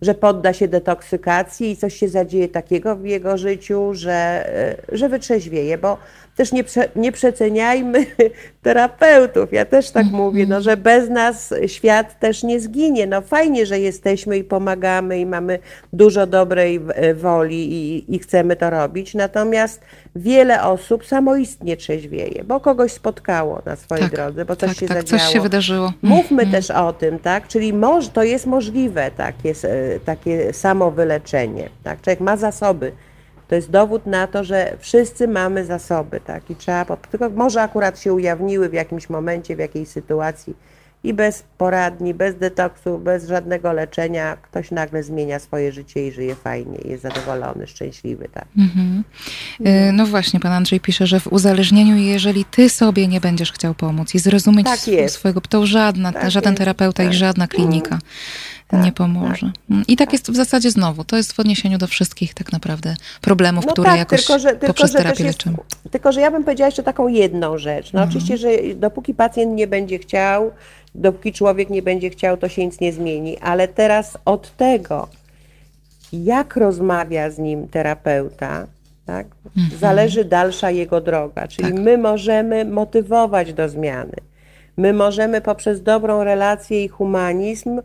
że podda się detoksykacji i coś się zadzieje takiego w jego życiu, że, e, że wytrzeźwieje, bo też nie, prze, nie przeceniajmy terapeutów. Ja też tak mhm. mówię, no, że bez nas świat też nie zginie. No fajnie, że jesteśmy i pomagamy i mamy dużo dobrej e, woli i, i chcemy to robić, natomiast wiele osób samoistnie trzeźwieje, bo kogoś spotkało na swojej
Tak,
drodze, bo coś
tak,
się
tak,
zadziało.
coś się wydarzyło.
Mówmy
Mhm.
też o tym, tak? Czyli moż, to jest możliwe takie, e, takie samowyleczenie. Tak? Człowiek ma zasoby. To jest dowód na to, że wszyscy mamy zasoby, tak? I trzeba, tylko może akurat się ujawniły w jakimś momencie, w jakiejś sytuacji i bez poradni, bez detoksu, bez żadnego leczenia ktoś nagle zmienia swoje życie i żyje fajnie, jest zadowolony, szczęśliwy, tak?
Mhm. Y, No właśnie, pan Andrzej pisze, że w uzależnieniu, jeżeli ty sobie nie będziesz chciał pomóc i zrozumieć
Tak
swojego, to żadna,
Tak
żaden
jest.
terapeuta i
Tak.
żadna klinika
Tak,
nie pomoże. Mm, I tak jest w zasadzie znowu. To jest w odniesieniu do wszystkich tak naprawdę problemów, które jakoś poprzez
też
terapię
jest,
leczymy.
tylko, że ja bym powiedziała jeszcze taką jedną rzecz. No
Mhm.
oczywiście, że dopóki pacjent nie będzie chciał, dopóki człowiek nie będzie chciał, to się nic nie zmieni. Ale teraz od tego, jak rozmawia z nim terapeuta, tak, zależy dalsza jego droga. Czyli
Tak.
my możemy motywować do zmiany. My możemy poprzez dobrą relację i humanizm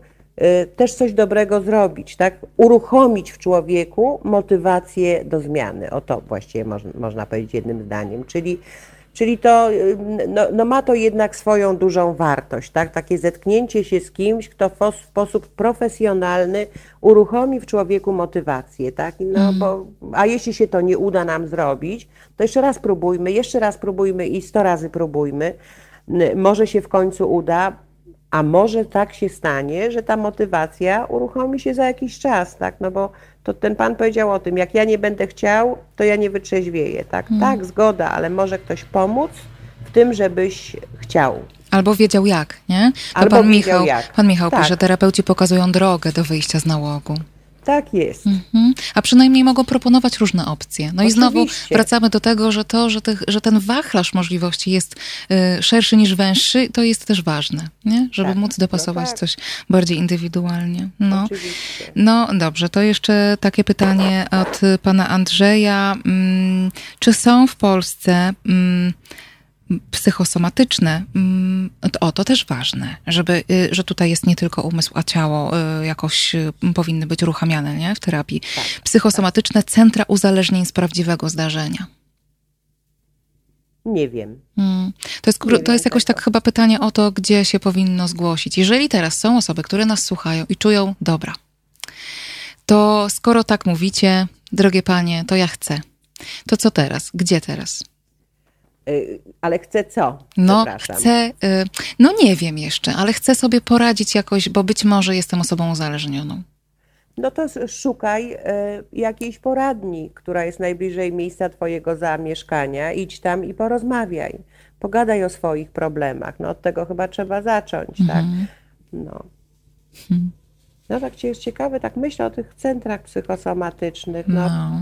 też coś dobrego zrobić, tak? Uruchomić w człowieku motywację do zmiany. O to właściwie można, powiedzieć jednym zdaniem. Czyli, czyli to y, no, no ma to jednak swoją dużą wartość, tak? Takie zetknięcie się z kimś, kto w os- sposób profesjonalny uruchomi w człowieku motywację, tak? No, bo, a jeśli się to nie uda nam zrobić, to jeszcze raz próbujmy, jeszcze raz próbujmy i sto razy próbujmy. Może się w końcu uda, a może tak się stanie, że ta motywacja uruchomi się za jakiś czas, tak? No bo to ten pan powiedział o tym, jak ja nie będę chciał, to ja nie wytrzeźwieję, tak? Tak, zgoda, ale może ktoś pomóc w tym, żebyś chciał.
Albo wiedział jak, nie? To
Albo
pan
wiedział
Michał,
jak.
pan Michał
Tak.
pisze, terapeuci pokazują drogę do wyjścia z nałogu.
Tak jest.
Mhm. A przynajmniej mogą proponować różne opcje. No i znowu
Oczywiście.
wracamy do tego, że to, że, tych, że ten wachlarz możliwości jest y, szerszy niż węższy, to jest też ważne, nie? żeby
Tak,
móc dopasować
no tak.
coś bardziej indywidualnie. No.
Oczywiście.
No dobrze, to jeszcze takie pytanie od pana Andrzeja. Mm, Czy są w Polsce mm, psychosomatyczne? mm, O, to też ważne, żeby, y, że tutaj jest nie tylko umysł, a ciało y, jakoś y, powinny być uruchamiane nie? w terapii.
Tak,
Psychosomatyczne centra uzależnień z prawdziwego zdarzenia.
Nie wiem.
Mm. To jest,
Nie
to jest jakoś
tego.
tak chyba pytanie o to, gdzie się powinno zgłosić. Jeżeli teraz są osoby, które nas słuchają i czują, dobra, to skoro tak mówicie, drogie panie, to ja chcę. To co teraz? Gdzie teraz?
Y, Ale chcę co?
No, chcę, y, no nie wiem jeszcze, ale chcę sobie poradzić jakoś, bo być może jestem osobą uzależnioną.
No to szukaj e, jakiejś poradni, która jest najbliżej miejsca Twojego zamieszkania. Idź tam i porozmawiaj. Pogadaj o swoich problemach. No od tego chyba trzeba zacząć, tak? No. No tak jest ciekawe, tak myślę o tych centrach psychosomatycznych. No,
No.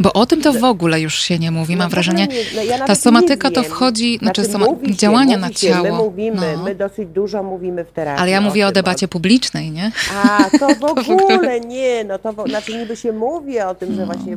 Bo o tym to w ogóle już się nie mówi. Mam
No,
wrażenie,
w ogóle nie- no,
ta somatyka to wchodzi, znaczy,
Znaczy,
soma- działania na ciało.
My mówimy,
no.
my dosyć dużo mówimy w terapii.
Ale ja mówię o debacie publicznej, nie?
A, to w
ogóle.
nie, no to znaczy niby się mówi o tym, że właśnie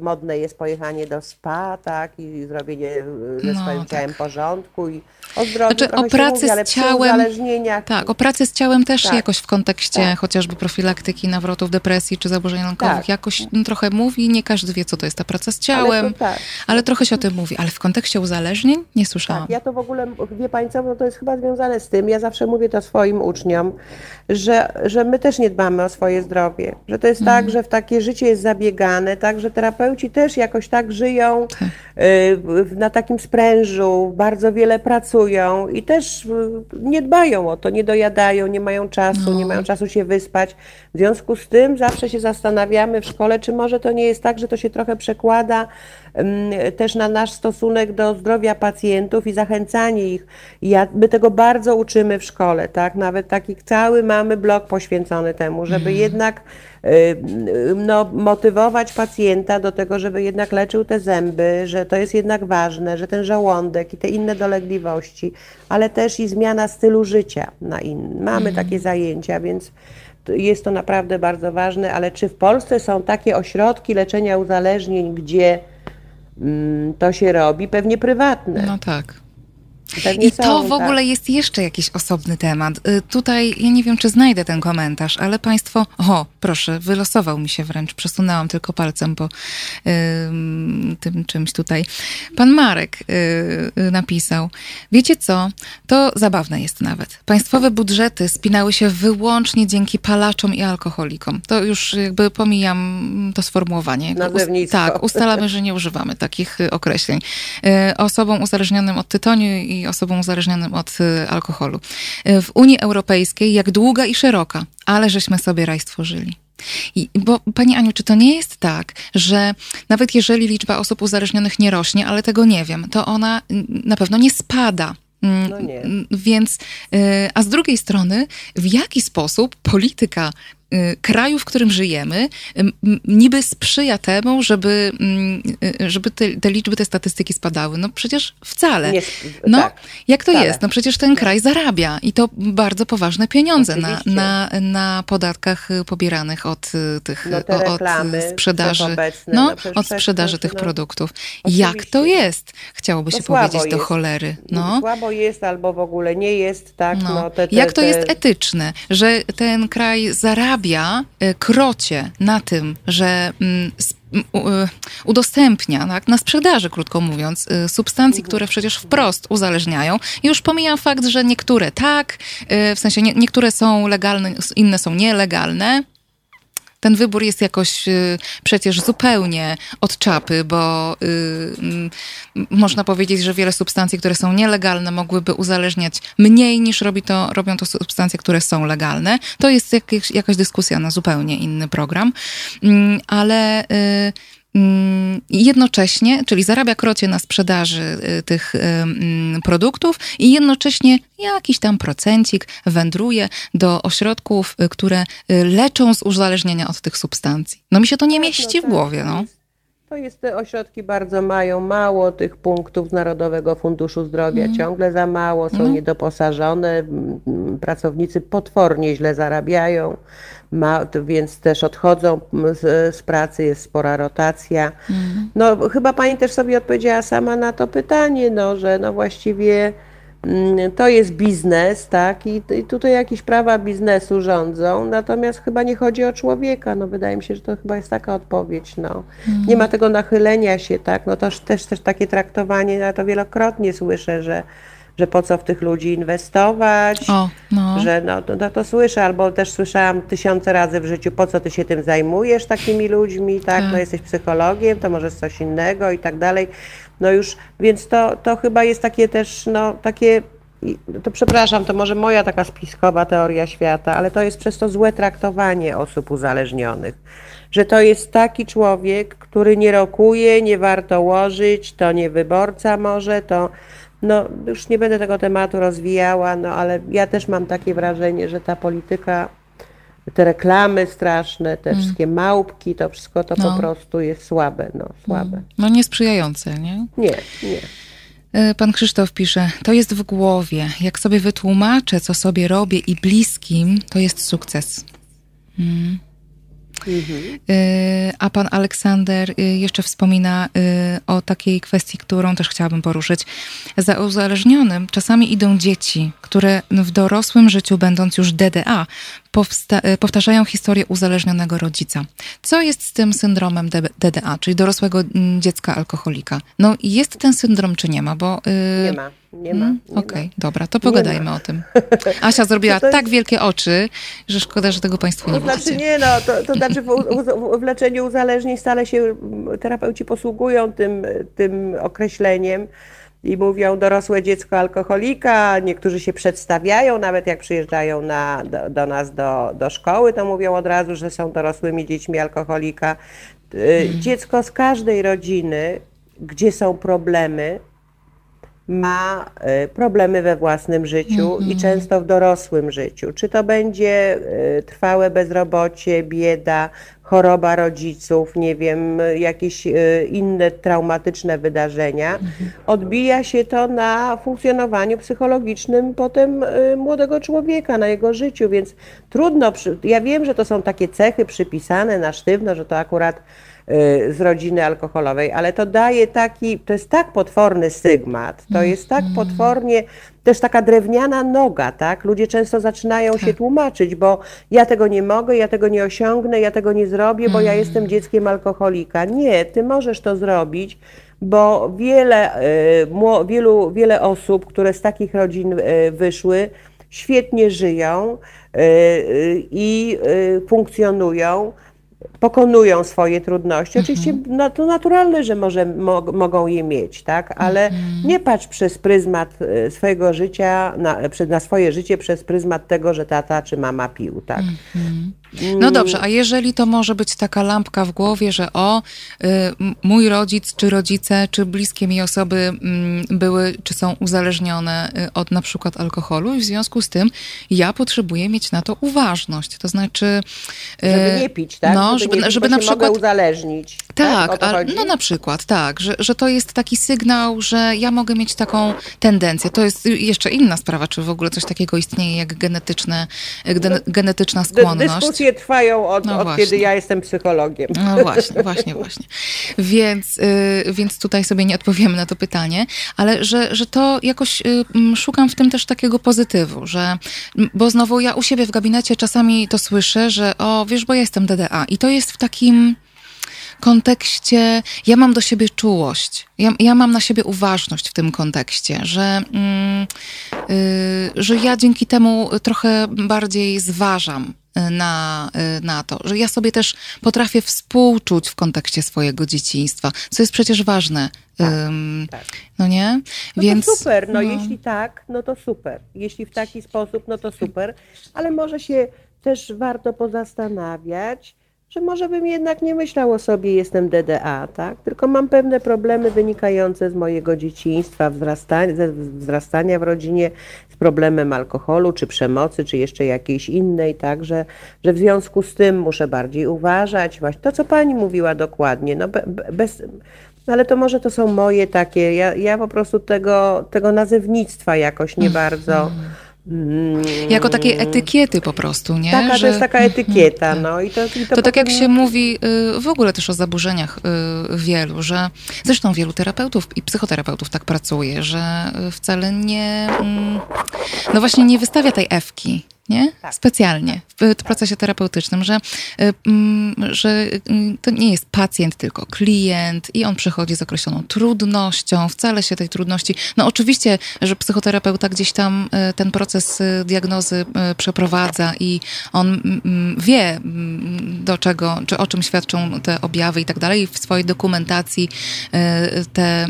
modne jest pojechanie do spa, tak, i zrobienie e, ze swoim
tak.
ciałem porządku i o zdrowiu
Znaczy, o pracy z ciałem- Tak, o pracy z ciałem też
Tak.
jakoś w kontekście
Tak.
chociażby profilaktyki nawrotów depresji czy zaburzeń lękowych jakoś trochę mówi. Nie każdy wie, co to jest ta praca z ciałem,
Ale
ale,
tak.
trochę się o tym mówi. Ale w kontekście uzależnień nie słyszałam.
Tak, ja to w ogóle, wie Pani co, no to jest chyba związane z tym, ja zawsze mówię to swoim uczniom, że, że my też nie dbamy o swoje zdrowie, że to jest
Mhm.
tak, że w takie życie jest zabiegane, tak, że terapeuci też jakoś tak żyją
Tak.
y, na takim sprężu, bardzo wiele pracują i też y, nie dbają o to, nie dojadają, nie mają czasu,
No.
nie mają czasu się wyspać. W związku z tym zawsze się zastanawiamy w szkole, czy może to nie jest tak, że to się trochę przekłada mm, też na nasz stosunek do zdrowia pacjentów i zachęcanie ich. Ja, my tego bardzo uczymy w szkole, tak? Nawet taki cały mamy blok poświęcony temu, żeby jednak y, y, no, motywować pacjenta do tego, żeby jednak leczył te zęby, że to jest jednak ważne, że ten żołądek i te inne dolegliwości, ale też i zmiana stylu życia na inny. Mamy takie zajęcia, więc jest to naprawdę bardzo ważne, ale czy w Polsce są takie ośrodki leczenia uzależnień, gdzie mm, to się robi? Pewnie prywatne.
No tak.
Pewnie
I to
są,
w ogóle
tak.
jest jeszcze jakiś osobny temat. Y, Tutaj, ja nie wiem, czy znajdę ten komentarz, ale państwo, o, proszę, wylosował mi się wręcz, przesunęłam tylko palcem po ym, tym czymś tutaj. Pan Marek y, y, napisał, wiecie co, to zabawne jest nawet. Państwowe budżety spinały się wyłącznie dzięki palaczom i alkoholikom. To już jakby pomijam to sformułowanie. Jakby us-
Nazewnictwo.
tak, ustalamy, że nie używamy takich określeń. Y, Osobom uzależnionym od tytoniu i osobom uzależnionym od y, alkoholu. Y, W Unii Europejskiej jak długa i szeroka, ale żeśmy sobie raj stworzyli. I, bo Pani Aniu, czy to nie jest tak, że nawet jeżeli liczba osób uzależnionych nie rośnie, ale tego nie wiem, to ona na pewno nie spada. Mm,
No nie.
Więc, y, a z drugiej strony, w jaki sposób polityka kraju, w którym żyjemy, m, niby sprzyja temu, żeby, mm, y, żeby te, te liczby, te statystyki spadały? No przecież wcale.
Nie,
No,
tak.
jak to
wcale.
jest? No przecież ten kraj zarabia i to bardzo poważne pieniądze na,
Oczywiście.
na, na podatkach y, pobieranych od y, tych
No
o- od y,
reklamy
sprzedaży,
wszechobecne,
no,
no
od sprzedaży tych
no.
produktów. Jak to
Oczywiście.
jest? Chciałoby
To
się powiedzieć do
jest.
cholery. No.
Słabo jest albo w ogóle nie jest, tak?
No.
No, te, te,
Jak to jest etyczne, że ten kraj zarabia y, krocie na tym, że mm, y, udostępnia tak, na sprzedaży, krótko mówiąc, y, substancji, które przecież wprost uzależniają. Już pomijam fakt, że niektóre tak, w sensie nie, niektóre są legalne, inne są nielegalne. Ten wybór jest jakoś y, przecież zupełnie od czapy, bo y, mm, można powiedzieć, że wiele substancji, które są nielegalne, mogłyby uzależniać mniej niż robi to, robią to substancje, które są legalne. To jest jakieś, jakaś dyskusja na zupełnie inny program, Mm, ale. Mm, jednocześnie, czyli zarabia krocie na sprzedaży y, tych y, mm, produktów i jednocześnie jakiś tam procencik wędruje do ośrodków, y, które leczą z uzależnienia od tych substancji. No mi się to nie
Tak,
mieści w
tak,
głowie,
to
no.
jest- To jest, te ośrodki bardzo mają mało tych punktów z Narodowego Funduszu Zdrowia,
Mhm.
ciągle za mało, są niedoposażone, m, m, pracownicy potwornie źle zarabiają, ma, więc też odchodzą z, z pracy, jest spora rotacja.
Mhm.
No chyba pani też sobie odpowiedziała sama na to pytanie, no, że no właściwie mm, to jest biznes, tak, i, i tutaj jakieś prawa biznesu rządzą, natomiast chyba nie chodzi o człowieka, no wydaje mi się, że to chyba jest taka odpowiedź, no. Nie ma tego nachylenia się, tak, no to też, też takie traktowanie, ja to wielokrotnie słyszę, że, że po co w tych ludzi inwestować,
O, no.
że no to, no to słyszę, albo też słyszałam tysiące razy w życiu, po co ty się tym zajmujesz takimi ludźmi, tak,
Tak.
no jesteś psychologiem, to może coś innego i tak dalej. No już, więc to, to chyba jest takie też, no takie, i- to przepraszam, to może moja taka spiskowa teoria świata, ale to jest przez to złe traktowanie osób uzależnionych. Że to jest taki człowiek, który nie rokuje, nie warto łożyć, to nie wyborca może, to no już nie będę tego tematu rozwijała, no ale ja też mam takie wrażenie, że ta polityka, te reklamy straszne, te wszystkie małpki, to wszystko to
No.
po prostu jest słabe, no słabe.
No niesprzyjające, nie?
Nie, nie.
E, Pan Krzysztof pisze, to jest w głowie. Jak sobie wytłumaczę, co sobie robię i bliskim, to jest sukces. Mm. E, A pan Aleksander e, jeszcze wspomina e, o takiej kwestii, którą też chciałabym poruszyć. Za uzależnionym czasami idą dzieci, które w dorosłym życiu, będąc już DDA, powtarzają historię uzależnionego rodzica. Co jest z tym syndromem DDA, czyli dorosłego mm, dziecka alkoholika? No jest ten syndrom, czy nie ma? Bo, y,
Nie ma, nie ma.
Mm, Okej,
ma.
dobra, to pogadajmy o tym. Asia zrobiła
jest-
tak wielkie oczy, że szkoda, że tego Państwo nie
To znaczy
widzicie.
nie, no, to, to znaczy w, w, w leczeniu uzależnień stale się terapeuci posługują tym, tym określeniem i mówią dorosłe dziecko alkoholika, niektórzy się przedstawiają, nawet jak przyjeżdżają na, do, do nas do, do szkoły, to mówią od razu, że są dorosłymi dziećmi alkoholika. Y, Dziecko z każdej rodziny, gdzie są problemy, ma y, problemy we własnym życiu i często w dorosłym życiu. Czy to będzie y, trwałe bezrobocie, bieda, choroba rodziców, nie wiem, jakieś e, inne traumatyczne wydarzenia, odbija się to na funkcjonowaniu psychologicznym potem młodego człowieka, na jego życiu, więc trudno, przy- ja wiem, że to są takie cechy przypisane na sztywno, że to akurat y, z rodziny alkoholowej, ale to daje taki, to jest tak potworny stygmat, to jest tak potwornie, też taka drewniana noga, tak? Ludzie często zaczynają się tłumaczyć, bo ja tego nie mogę, ja tego nie osiągnę, ja tego nie zrobię, bo ja jestem dzieckiem alkoholika. Nie, ty możesz to zrobić, bo wiele, y, wielu, wiele osób, które z takich rodzin y, wyszły, świetnie żyją y, y, i y, funkcjonują pokonują swoje trudności. Oczywiście no, to naturalne, że może, mo, mogą je mieć, tak? ale nie patrz przez pryzmat e, swojego życia, na, na swoje życie przez pryzmat tego, że tata czy mama pił. Tak?
No dobrze, a jeżeli to może być taka lampka w głowie, że o, y, mój rodzic, czy rodzice, czy bliskie mi osoby mm, były, czy są uzależnione y, od na przykład alkoholu i w związku z tym ja potrzebuję mieć na to uważność. To znaczy... y,
Żeby nie pić, tak?
No,
żeby, nie pić,
żeby na przykład...
uzależnić.
Tak,
to
a, no na przykład, tak, że, że to jest taki sygnał, że ja mogę mieć taką tendencję. To jest jeszcze inna sprawa, czy w ogóle coś takiego istnieje jak genetyczne, gene, genetyczna
Dy-
skłonność.
Dyskusje trwają od,
No
od kiedy ja jestem psychologiem.
No właśnie, właśnie, właśnie. Więc, y, więc tutaj sobie nie odpowiemy na to pytanie, ale że, że to jakoś y, szukam w tym też takiego pozytywu, że, bo znowu ja u siebie w gabinecie czasami to słyszę, że o, wiesz, bo ja jestem DDA i to jest w takim kontekście, ja mam do siebie czułość, ja, ja mam na siebie uważność w tym kontekście, że, mm, y, że ja dzięki temu trochę bardziej zważam y, na, y, na to, że ja sobie też potrafię współczuć w kontekście swojego dzieciństwa, co jest przecież ważne. Ym,
tak.
No nie?
No
Więc
to super, no, jeśli tak, no to super. Jeśli w taki sposób, no to super, ale może się też warto pozastanawiać, że może bym jednak nie myślał o sobie jestem DDA, tak? Tylko mam pewne problemy wynikające z mojego dzieciństwa, wzrastania, ze wzrastania w rodzinie, z problemem alkoholu, czy przemocy, czy jeszcze jakiejś innej, tak? Że, że w związku z tym muszę bardziej uważać. Właśnie to, co pani mówiła dokładnie, no be, be- bez... Ale to może to są moje takie, ja, ja po prostu tego, tego nazewnictwa jakoś nie bardzo...
Jako takiej etykiety po prostu, nie?
taka, to
Że-
jest taka etykieta, no i to, i to,
To tak jak się mówi y, w ogóle też o zaburzeniach y, wielu, że zresztą wielu terapeutów i psychoterapeutów tak pracuje, że y, wcale nie, mm, no właśnie nie wystawia tej ewki, nie?
Tak.
Specjalnie w w procesie terapeutycznym, że, y, mm, że y, to nie jest pacjent, tylko klient i on przychodzi z określoną trudnością, wcale się tej trudności, no oczywiście, że psychoterapeuta gdzieś tam y, ten proces diagnozy przeprowadza i on mm, mm, wie, do czego, czy o czym świadczą te objawy i tak dalej. W swojej dokumentacji te,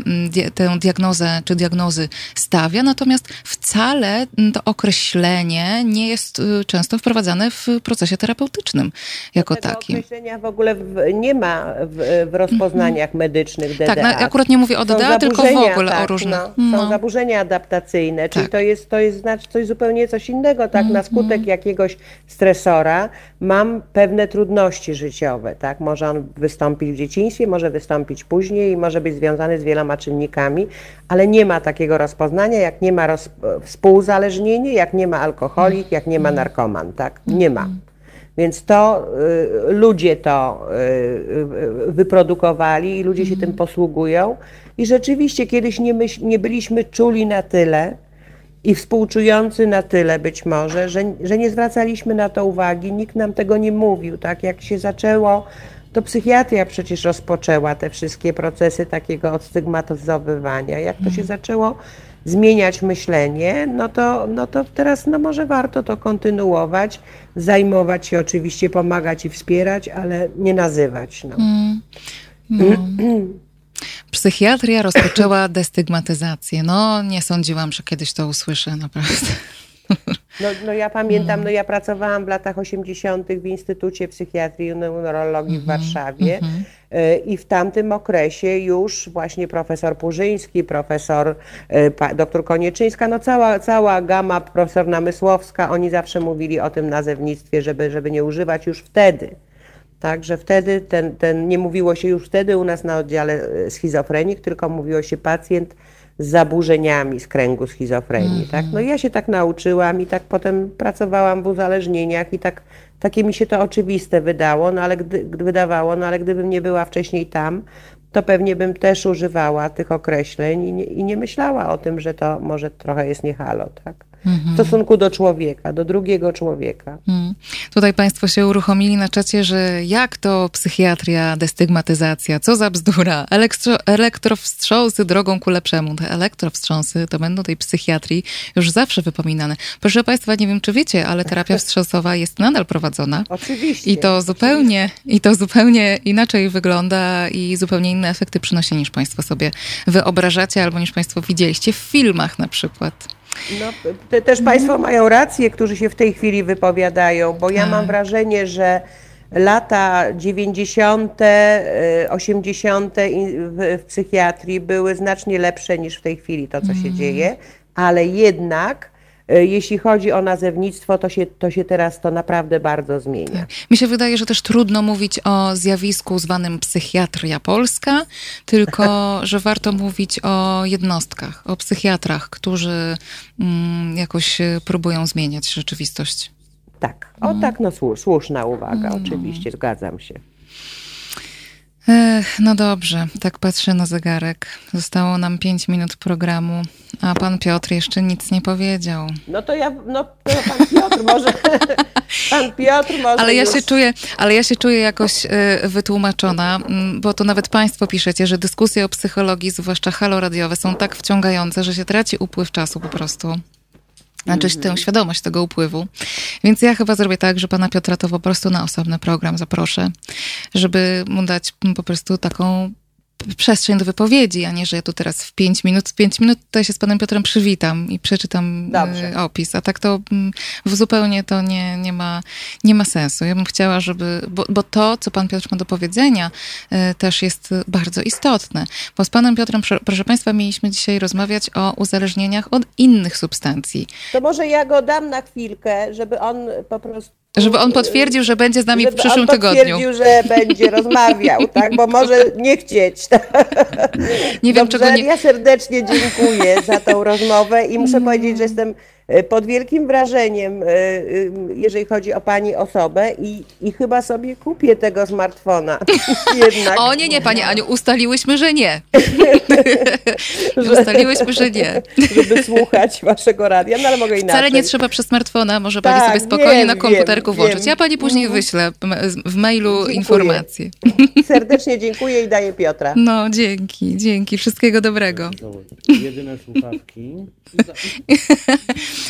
tę diagnozę czy diagnozy stawia, natomiast wcale to określenie nie jest y, często wprowadzane w procesie terapeutycznym jako
Tego
takim.
określenia w ogóle w, nie ma w, w rozpoznaniach medycznych DDA.
Tak, no, akurat nie mówię o DDA, tylko w ogóle o
tak,
różnych.
No, są
No.
zaburzenia adaptacyjne, czyli
Tak.
to jest, to jest znaczy coś zupełnie coś innego, tak? Na skutek jakiegoś stresora mam pewne trudności życiowe, tak? Może on wystąpić w dzieciństwie, może wystąpić później i może być związany z wieloma czynnikami, ale nie ma takiego rozpoznania, jak nie ma roz, współzależnienie, jak nie ma alkoholik, jak nie ma narkoman, tak? Nie ma. Więc to y, ludzie to y, y, wyprodukowali i ludzie się tym posługują. I rzeczywiście kiedyś nie, myśl, nie byliśmy czuli na tyle i współczujący na tyle być może, że, że nie zwracaliśmy na to uwagi, nikt nam tego nie mówił. Tak jak się zaczęło, to psychiatria przecież rozpoczęła te wszystkie procesy takiego odstygmatyzowywania. Jak to się zaczęło zmieniać myślenie, no to, no to teraz no może warto to kontynuować, zajmować się oczywiście, pomagać i wspierać, ale nie nazywać. No.
No. Psychiatria rozpoczęła destygmatyzację. No, nie sądziłam, że kiedyś to usłyszę, naprawdę.
No, no ja pamiętam, no ja pracowałam w latach 80. w Instytucie Psychiatrii i Neurologii w Warszawie y, i w tamtym okresie już właśnie profesor Purzyński, profesor pa- doktor Konieczyńska, no cała, cała gama, profesor Namysłowska, oni zawsze mówili o tym nazewnictwie, żeby, żeby nie używać już wtedy Tak, że wtedy ten, ten, nie mówiło się już wtedy u nas na oddziale e, schizofrenik, tylko mówiło się pacjent z zaburzeniami z kręgu schizofrenii. Tak? No ja się tak nauczyłam i tak potem pracowałam w uzależnieniach i tak, takie mi się to oczywiste wydało, no ale gdy, wydawało, no ale gdybym nie była wcześniej tam, to pewnie bym też używała tych określeń i nie, i nie myślała o tym, że to może trochę jest nie halo, tak? W stosunku do człowieka, do drugiego człowieka.
Mm. Tutaj Państwo się uruchomili na czacie, że jak to psychiatria, destygmatyzacja, co za bzdura, Elektro, elektrowstrząsy drogą ku lepszemu. Te elektrowstrząsy to będą tej psychiatrii już zawsze wypominane. Proszę Państwa, nie wiem czy wiecie, ale terapia wstrząsowa jest nadal prowadzona.
Oczywiście.
I to zupełnie, i to zupełnie inaczej wygląda i zupełnie inne efekty przynosi niż Państwo sobie wyobrażacie albo niż Państwo widzieliście w filmach na przykład.
No, te, też Państwo mają rację, którzy się w tej chwili wypowiadają, bo ja mam wrażenie, że lata 90., y, 80. i- w, w psychiatrii były znacznie lepsze niż w tej chwili to, co się
Mhm.
dzieje, ale jednak y, jeśli chodzi o nazewnictwo, to się, to się teraz to naprawdę bardzo zmienia.
Mi się wydaje, że też trudno mówić o zjawisku zwanym psychiatria polska, tylko że warto mówić o jednostkach, o psychiatrach, którzy mm, jakoś e, próbują zmieniać rzeczywistość.
Tak, o tak, no słu- słuszna uwaga, oczywiście, zgadzam się.
Ech, no dobrze, tak patrzę na zegarek. Zostało nam pięć minut programu, a pan Piotr jeszcze nic nie powiedział.
No to ja, no to pan Piotr może, pan Piotr może
Ale ja
już...
się czuję, ale ja się czuję jakoś e, wytłumaczona, bo to nawet państwo piszecie, że dyskusje o psychologii, zwłaszcza haloradiowe, są tak wciągające, że się traci upływ czasu po prostu. Znaczy tę świadomość tego upływu. Więc ja chyba zrobię tak, że pana Piotra to po prostu na osobny program zaproszę, żeby mu dać mm, po prostu taką przestrzeń do wypowiedzi, a nie, że ja tu teraz w pięć minut, w pięć minut tutaj się z panem Piotrem przywitam i przeczytam
Dobrze.
e, opis, a tak to mm, w zupełnie to nie, nie, ma, nie ma sensu. Ja bym chciała, żeby, bo, bo to, co pan Piotr ma do powiedzenia, e, też jest bardzo istotne, bo z panem Piotrem, proszę państwa, mieliśmy dzisiaj rozmawiać o uzależnieniach od innych substancji,
To może ja go dam na chwilkę, żeby on po prostu...
żeby on potwierdził, że będzie z nami w przyszłym
on
tygodniu.
potwierdził, że będzie rozmawiał, tak? Bo może nie chcieć.
Nie wiem,
Dobrze,
czego nie...
ja serdecznie dziękuję za tą rozmowę i muszę powiedzieć, że jestem pod wielkim wrażeniem, e, e, jeżeli chodzi o pani osobę i, i chyba sobie kupię tego smartfona. Jednak.
O nie, nie, panie Aniu, ustaliłyśmy, że nie. ustaliłyśmy, że nie.
Żeby słuchać waszego radia, no ale mogę inaczej.
Wcale nie trzeba przez smartfona, może pani
Tak,
sobie spokojnie
wiem,
na komputerku
wiem,
włączyć.
wiem.
Ja pani później wyślę m- w mailu
Dziękuję.
informacje.
Serdecznie dziękuję i daję Piotra.
No, dzięki, dzięki. Wszystkiego dobrego.
Jedyne słuchawki.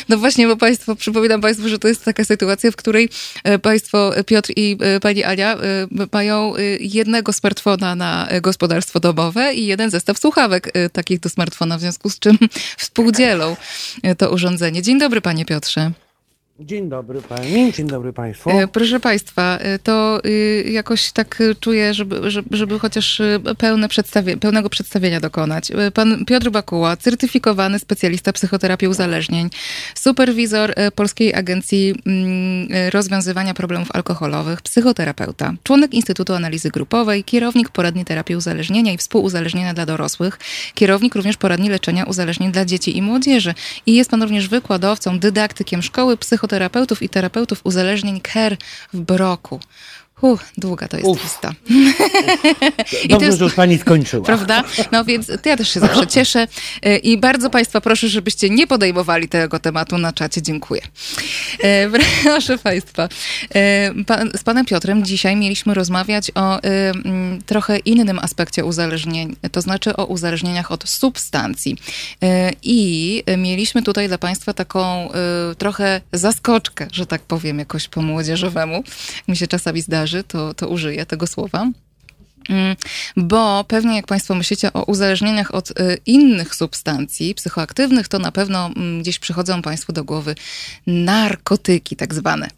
No właśnie, bo państwo, przypominam państwu, że to jest taka sytuacja, w której e, państwo, Piotr i e, pani Ania, e, mają jednego smartfona na gospodarstwo domowe i jeden zestaw słuchawek takich do smartfona, w związku z czym współdzielą to urządzenie. Dzień dobry, panie Piotrze.
Dzień dobry pani, dzień dobry państwu.
E, Proszę Państwa, e, to y, jakoś tak czuję, żeby, żeby, chociaż pełne przedstawie, pełnego przedstawienia dokonać. E, Pan Piotr Bakuła, certyfikowany specjalista psychoterapii uzależnień, superwizor e, Polskiej Agencji mm, e, Rozwiązywania Problemów Alkoholowych, psychoterapeuta, członek Instytutu Analizy Grupowej, kierownik poradni terapii uzależnienia i współuzależnienia dla dorosłych, kierownik również poradni leczenia uzależnień dla dzieci i młodzieży. I jest pan również wykładowcą, dydaktykiem szkoły psychoterapeutów i terapeutów uzależnień KER w Broku. Uff, długa to jest
Uf.
lista.
Dobrze,
jest-
że już pani skończyła.
Prawda? No więc ja też się zawsze cieszę E, i bardzo Państwa proszę, żebyście nie podejmowali tego tematu na czacie. Dziękuję. E, Proszę Państwa, e, pan, z Panem Piotrem dzisiaj mieliśmy rozmawiać o e, trochę innym aspekcie uzależnień, to znaczy o uzależnieniach od substancji. E, I mieliśmy tutaj dla Państwa taką e, trochę zaskoczkę, że tak powiem, jakoś po młodzieżowemu. Mi się czasami to, to użyję tego słowa. Mm, Bo pewnie jak Państwo myślicie o uzależnieniach od y, innych substancji psychoaktywnych, to na pewno mm, gdzieś przychodzą Państwu do głowy narkotyki tak zwane.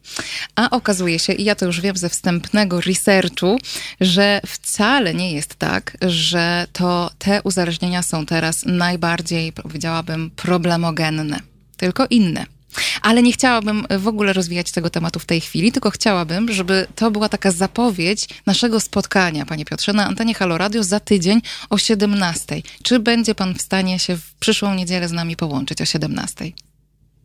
A okazuje się, i ja to już wiem ze wstępnego researchu, że wcale nie jest tak, że to te uzależnienia są teraz najbardziej, powiedziałabym, problemogenne, tylko inne. Ale nie chciałabym w ogóle rozwijać tego tematu w tej chwili, tylko chciałabym, żeby to była taka zapowiedź naszego spotkania, panie Piotrze, na antenie Halo Radio za tydzień o 17. Czy będzie pan w stanie się w przyszłą niedzielę z nami połączyć o 17?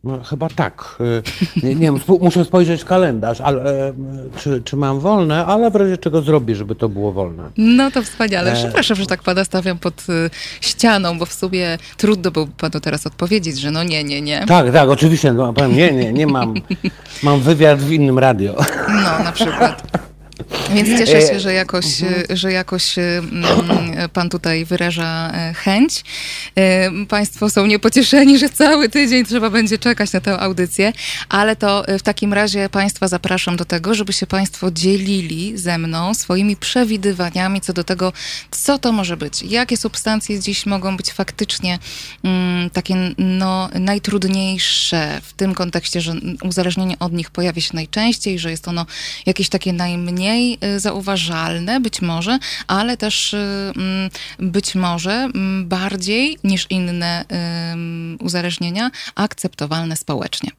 No, chyba tak. Y, Nie, nie muszę spojrzeć w kalendarz, ale, e, czy, czy mam wolne, ale w razie czego zrobię, żeby to było wolne.
No to wspaniale.
E,
Przepraszam, że tak pana stawiam pod y, ścianą, bo w sumie trudno byłoby panu teraz odpowiedzieć, że no nie, nie, nie.
Tak, tak, oczywiście. No, powiem, nie, nie, nie mam. Mam wywiad w innym radio.
No, na przykład. Więc cieszę się, że jakoś, że jakoś mm, pan tutaj wyraża e, chęć. E, Państwo są niepocieszeni, że cały tydzień trzeba będzie czekać na tę audycję, ale to e, w takim razie Państwa zapraszam do tego, żeby się Państwo dzielili ze mną swoimi przewidywaniami co do tego, co to może być. Jakie substancje dziś mogą być faktycznie mm, takie no, najtrudniejsze w tym kontekście, że uzależnienie od nich pojawia się najczęściej, że jest ono jakieś takie najmniej y, zauważalne, być może, ale też y, mm, być może mm, bardziej niż inne ym, uzależnienia akceptowalne społecznie.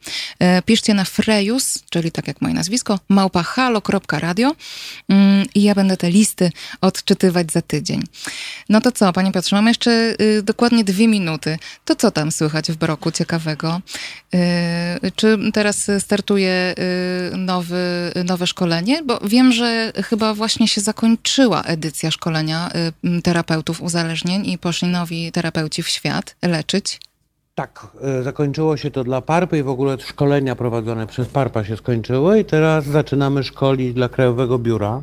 Piszcie na frejus, czyli tak jak moje nazwisko, małpahalo.radio mm, i ja będę te listy odczytywać za tydzień. No to co, panie Piotrze, mamy jeszcze y, dokładnie dwie minuty. To co tam słychać w Broku ciekawego? Y, Czy teraz startuje y, nowy, nowe szkolenie? Bo wiem, że chyba właśnie się zakończyła edycja szkolenia y, terapeutów uzależnień i poszli nowi terapeuci w świat leczyć.
Tak, e, zakończyło się to dla PARPy i w ogóle szkolenia prowadzone przez PARPA się skończyły i teraz zaczynamy szkolić dla Krajowego Biura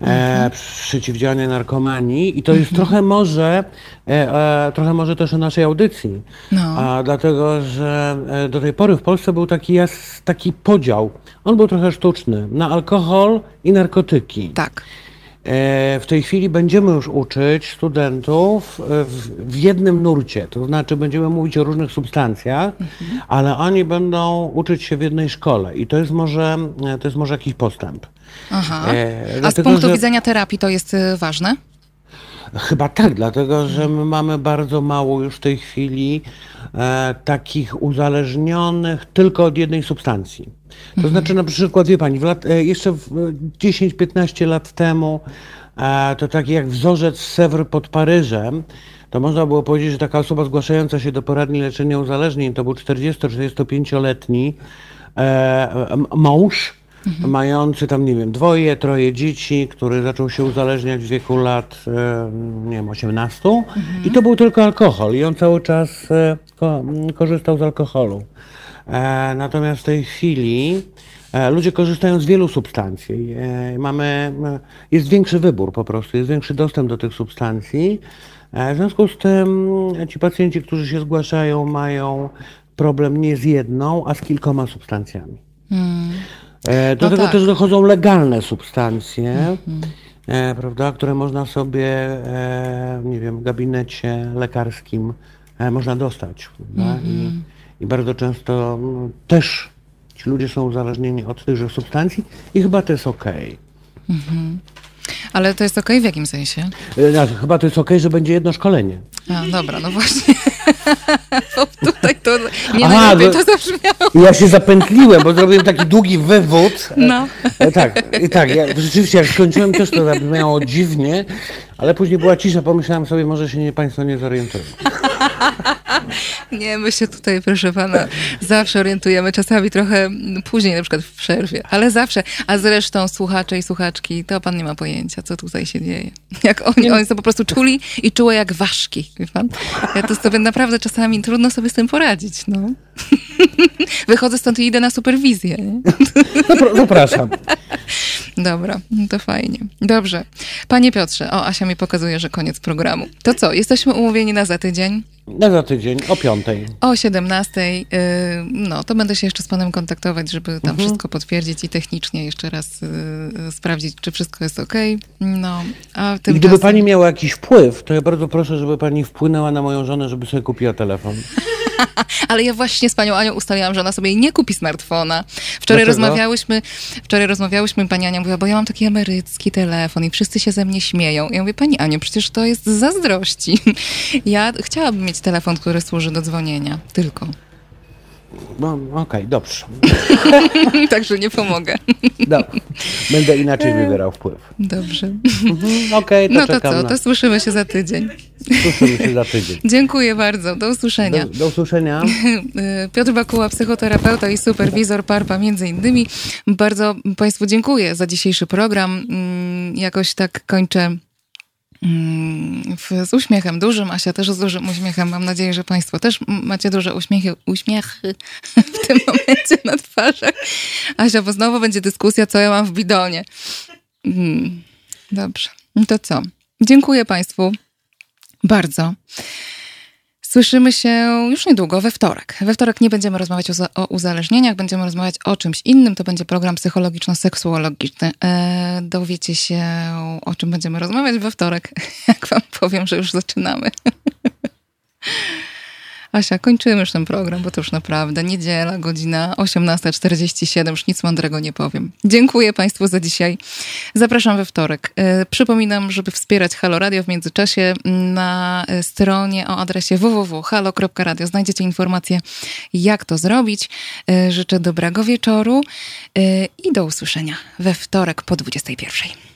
e, Przeciwdziałania Narkomanii i to jest trochę może, e, e, trochę może też o naszej audycji,
No.
a dlatego, że e, do tej pory w Polsce był taki, jas, taki podział, on był trochę sztuczny, na alkohol i narkotyki.
Tak.
E, W tej chwili będziemy już uczyć studentów e, w, jednym nurcie, to znaczy będziemy mówić o różnych substancjach, ale oni będą uczyć się w jednej szkole i to jest może, e, to jest może jakiś postęp.
Aha. A z punktu
że-
widzenia terapii to jest ważne?
Chyba tak, dlatego że my mamy bardzo mało już w tej chwili e, takich uzależnionych tylko od jednej substancji. To znaczy na przykład, wie pani, w lat, e, jeszcze w, e, 10-15 lat temu e, to taki jak wzorzec Sewr pod Paryżem, to można było powiedzieć, że taka osoba zgłaszająca się do poradni leczenia uzależnień to był 40-45-letni e, m- mąż, mający tam, nie wiem, dwoje, troje dzieci, który zaczął się uzależniać w wieku lat, nie wiem, 18 i to był tylko alkohol i on cały czas korzystał z alkoholu. E, natomiast w tej chwili e, ludzie korzystają z wielu substancji. E, mamy, jest większy wybór po prostu, jest większy dostęp do tych substancji. W związku z tym ci pacjenci, którzy się zgłaszają, mają problem nie z jedną, a z kilkoma substancjami. E, Do
No
tego
tak.
też dochodzą legalne substancje, e, prawda, które można sobie, nie wiem, w gabinecie lekarskim można dostać. I, I bardzo często mm, też ci ludzie są uzależnieni od tychże substancji i chyba to jest okej.
Ale to jest okej w jakim sensie?
E, Znaczy, chyba to jest okej, że będzie jedno szkolenie.
A, dobra, no właśnie. Bo tutaj to nie
Aha,
najlepiej
bo-
to zabrzmiało.
Ja się zapętliłem, bo zrobiłem taki długi wywód. E,
No.
E, tak, i tak, ja, rzeczywiście jak skończyłem też to zabrzmiało dziwnie, ale później była cisza, pomyślałem sobie, może się nie, Państwo nie zorientują.
Nie, my się tutaj, proszę pana, zawsze orientujemy, czasami trochę później, na przykład w przerwie, ale zawsze. A zresztą słuchacze i słuchaczki, to pan nie ma pojęcia, co tutaj się dzieje. Jak oni, oni są po prostu czuli i czułe jak ważki, wie pan? Ja to sobie naprawdę czasami trudno sobie z tym poradzić, no. Wychodzę stąd i idę na superwizję, nie?
Zapra- Zapraszam.
Dobra, no to fajnie. Dobrze. Panie Piotrze, o, Asia mi pokazuje, że koniec programu. To co, jesteśmy umówieni na za tydzień?
Na za tydzień, o piątej.
O 17, yy, no to będę się jeszcze z panem kontaktować, żeby tam
Mhm.
wszystko potwierdzić i technicznie jeszcze raz yy, sprawdzić, czy wszystko jest ok. No, a tymczasem...
gdyby Pani miała jakiś wpływ, to ja bardzo proszę, żeby Pani wpłynęła na moją żonę, żeby sobie kupiła telefon.
Ale ja właśnie z panią Anią ustaliłam, że ona sobie nie kupi smartfona. Wczoraj
Dlaczego?
rozmawiałyśmy, wczoraj rozmawiałyśmy, pani Ania mówiła, bo ja mam taki emerycki telefon i wszyscy się ze mnie śmieją. Ja mówię, pani Aniu, przecież to jest z zazdrości. Ja chciałabym mieć telefon, który służy do dzwonienia, tylko.
No, okej, dobrze.
Także nie pomogę.
Dobrze. Będę inaczej wywierał wpływ.
Dobrze.
Mhm, Okej, to
No to
czekam
co,
na...
to słyszymy się za tydzień.
Słyszymy się za tydzień.
Dziękuję bardzo. Do usłyszenia.
Do, usłyszenia.
Piotr Bakuła, psychoterapeuta i superwizor PARPA między innymi. Bardzo Państwu dziękuję za dzisiejszy program. Mm, Jakoś tak kończę w, z uśmiechem dużym, Asia też z dużym uśmiechem. Mam nadzieję, że Państwo też macie duże uśmiechy, uśmiechy w tym momencie na twarzach. Asia, bo znowu będzie dyskusja, co ja mam w bidonie. Mm, Dobrze. No to co? Dziękuję Państwu bardzo. Słyszymy się już niedługo, we wtorek. We wtorek nie będziemy rozmawiać o, za- o uzależnieniach, będziemy rozmawiać o czymś innym. To będzie program psychologiczno-seksuologiczny. E, dowiecie się, o czym będziemy rozmawiać we wtorek, jak wam powiem, że już zaczynamy. Asia, kończymy już ten program, bo to już naprawdę niedziela, godzina 18.47, już nic mądrego nie powiem. Dziękuję Państwu za dzisiaj. Zapraszam we wtorek. E, Przypominam, żeby wspierać Halo Radio w międzyczasie na stronie o adresie www.halo.radio znajdziecie informacje, jak to zrobić. E, Życzę dobrego wieczoru e, i do usłyszenia we wtorek po 21.00.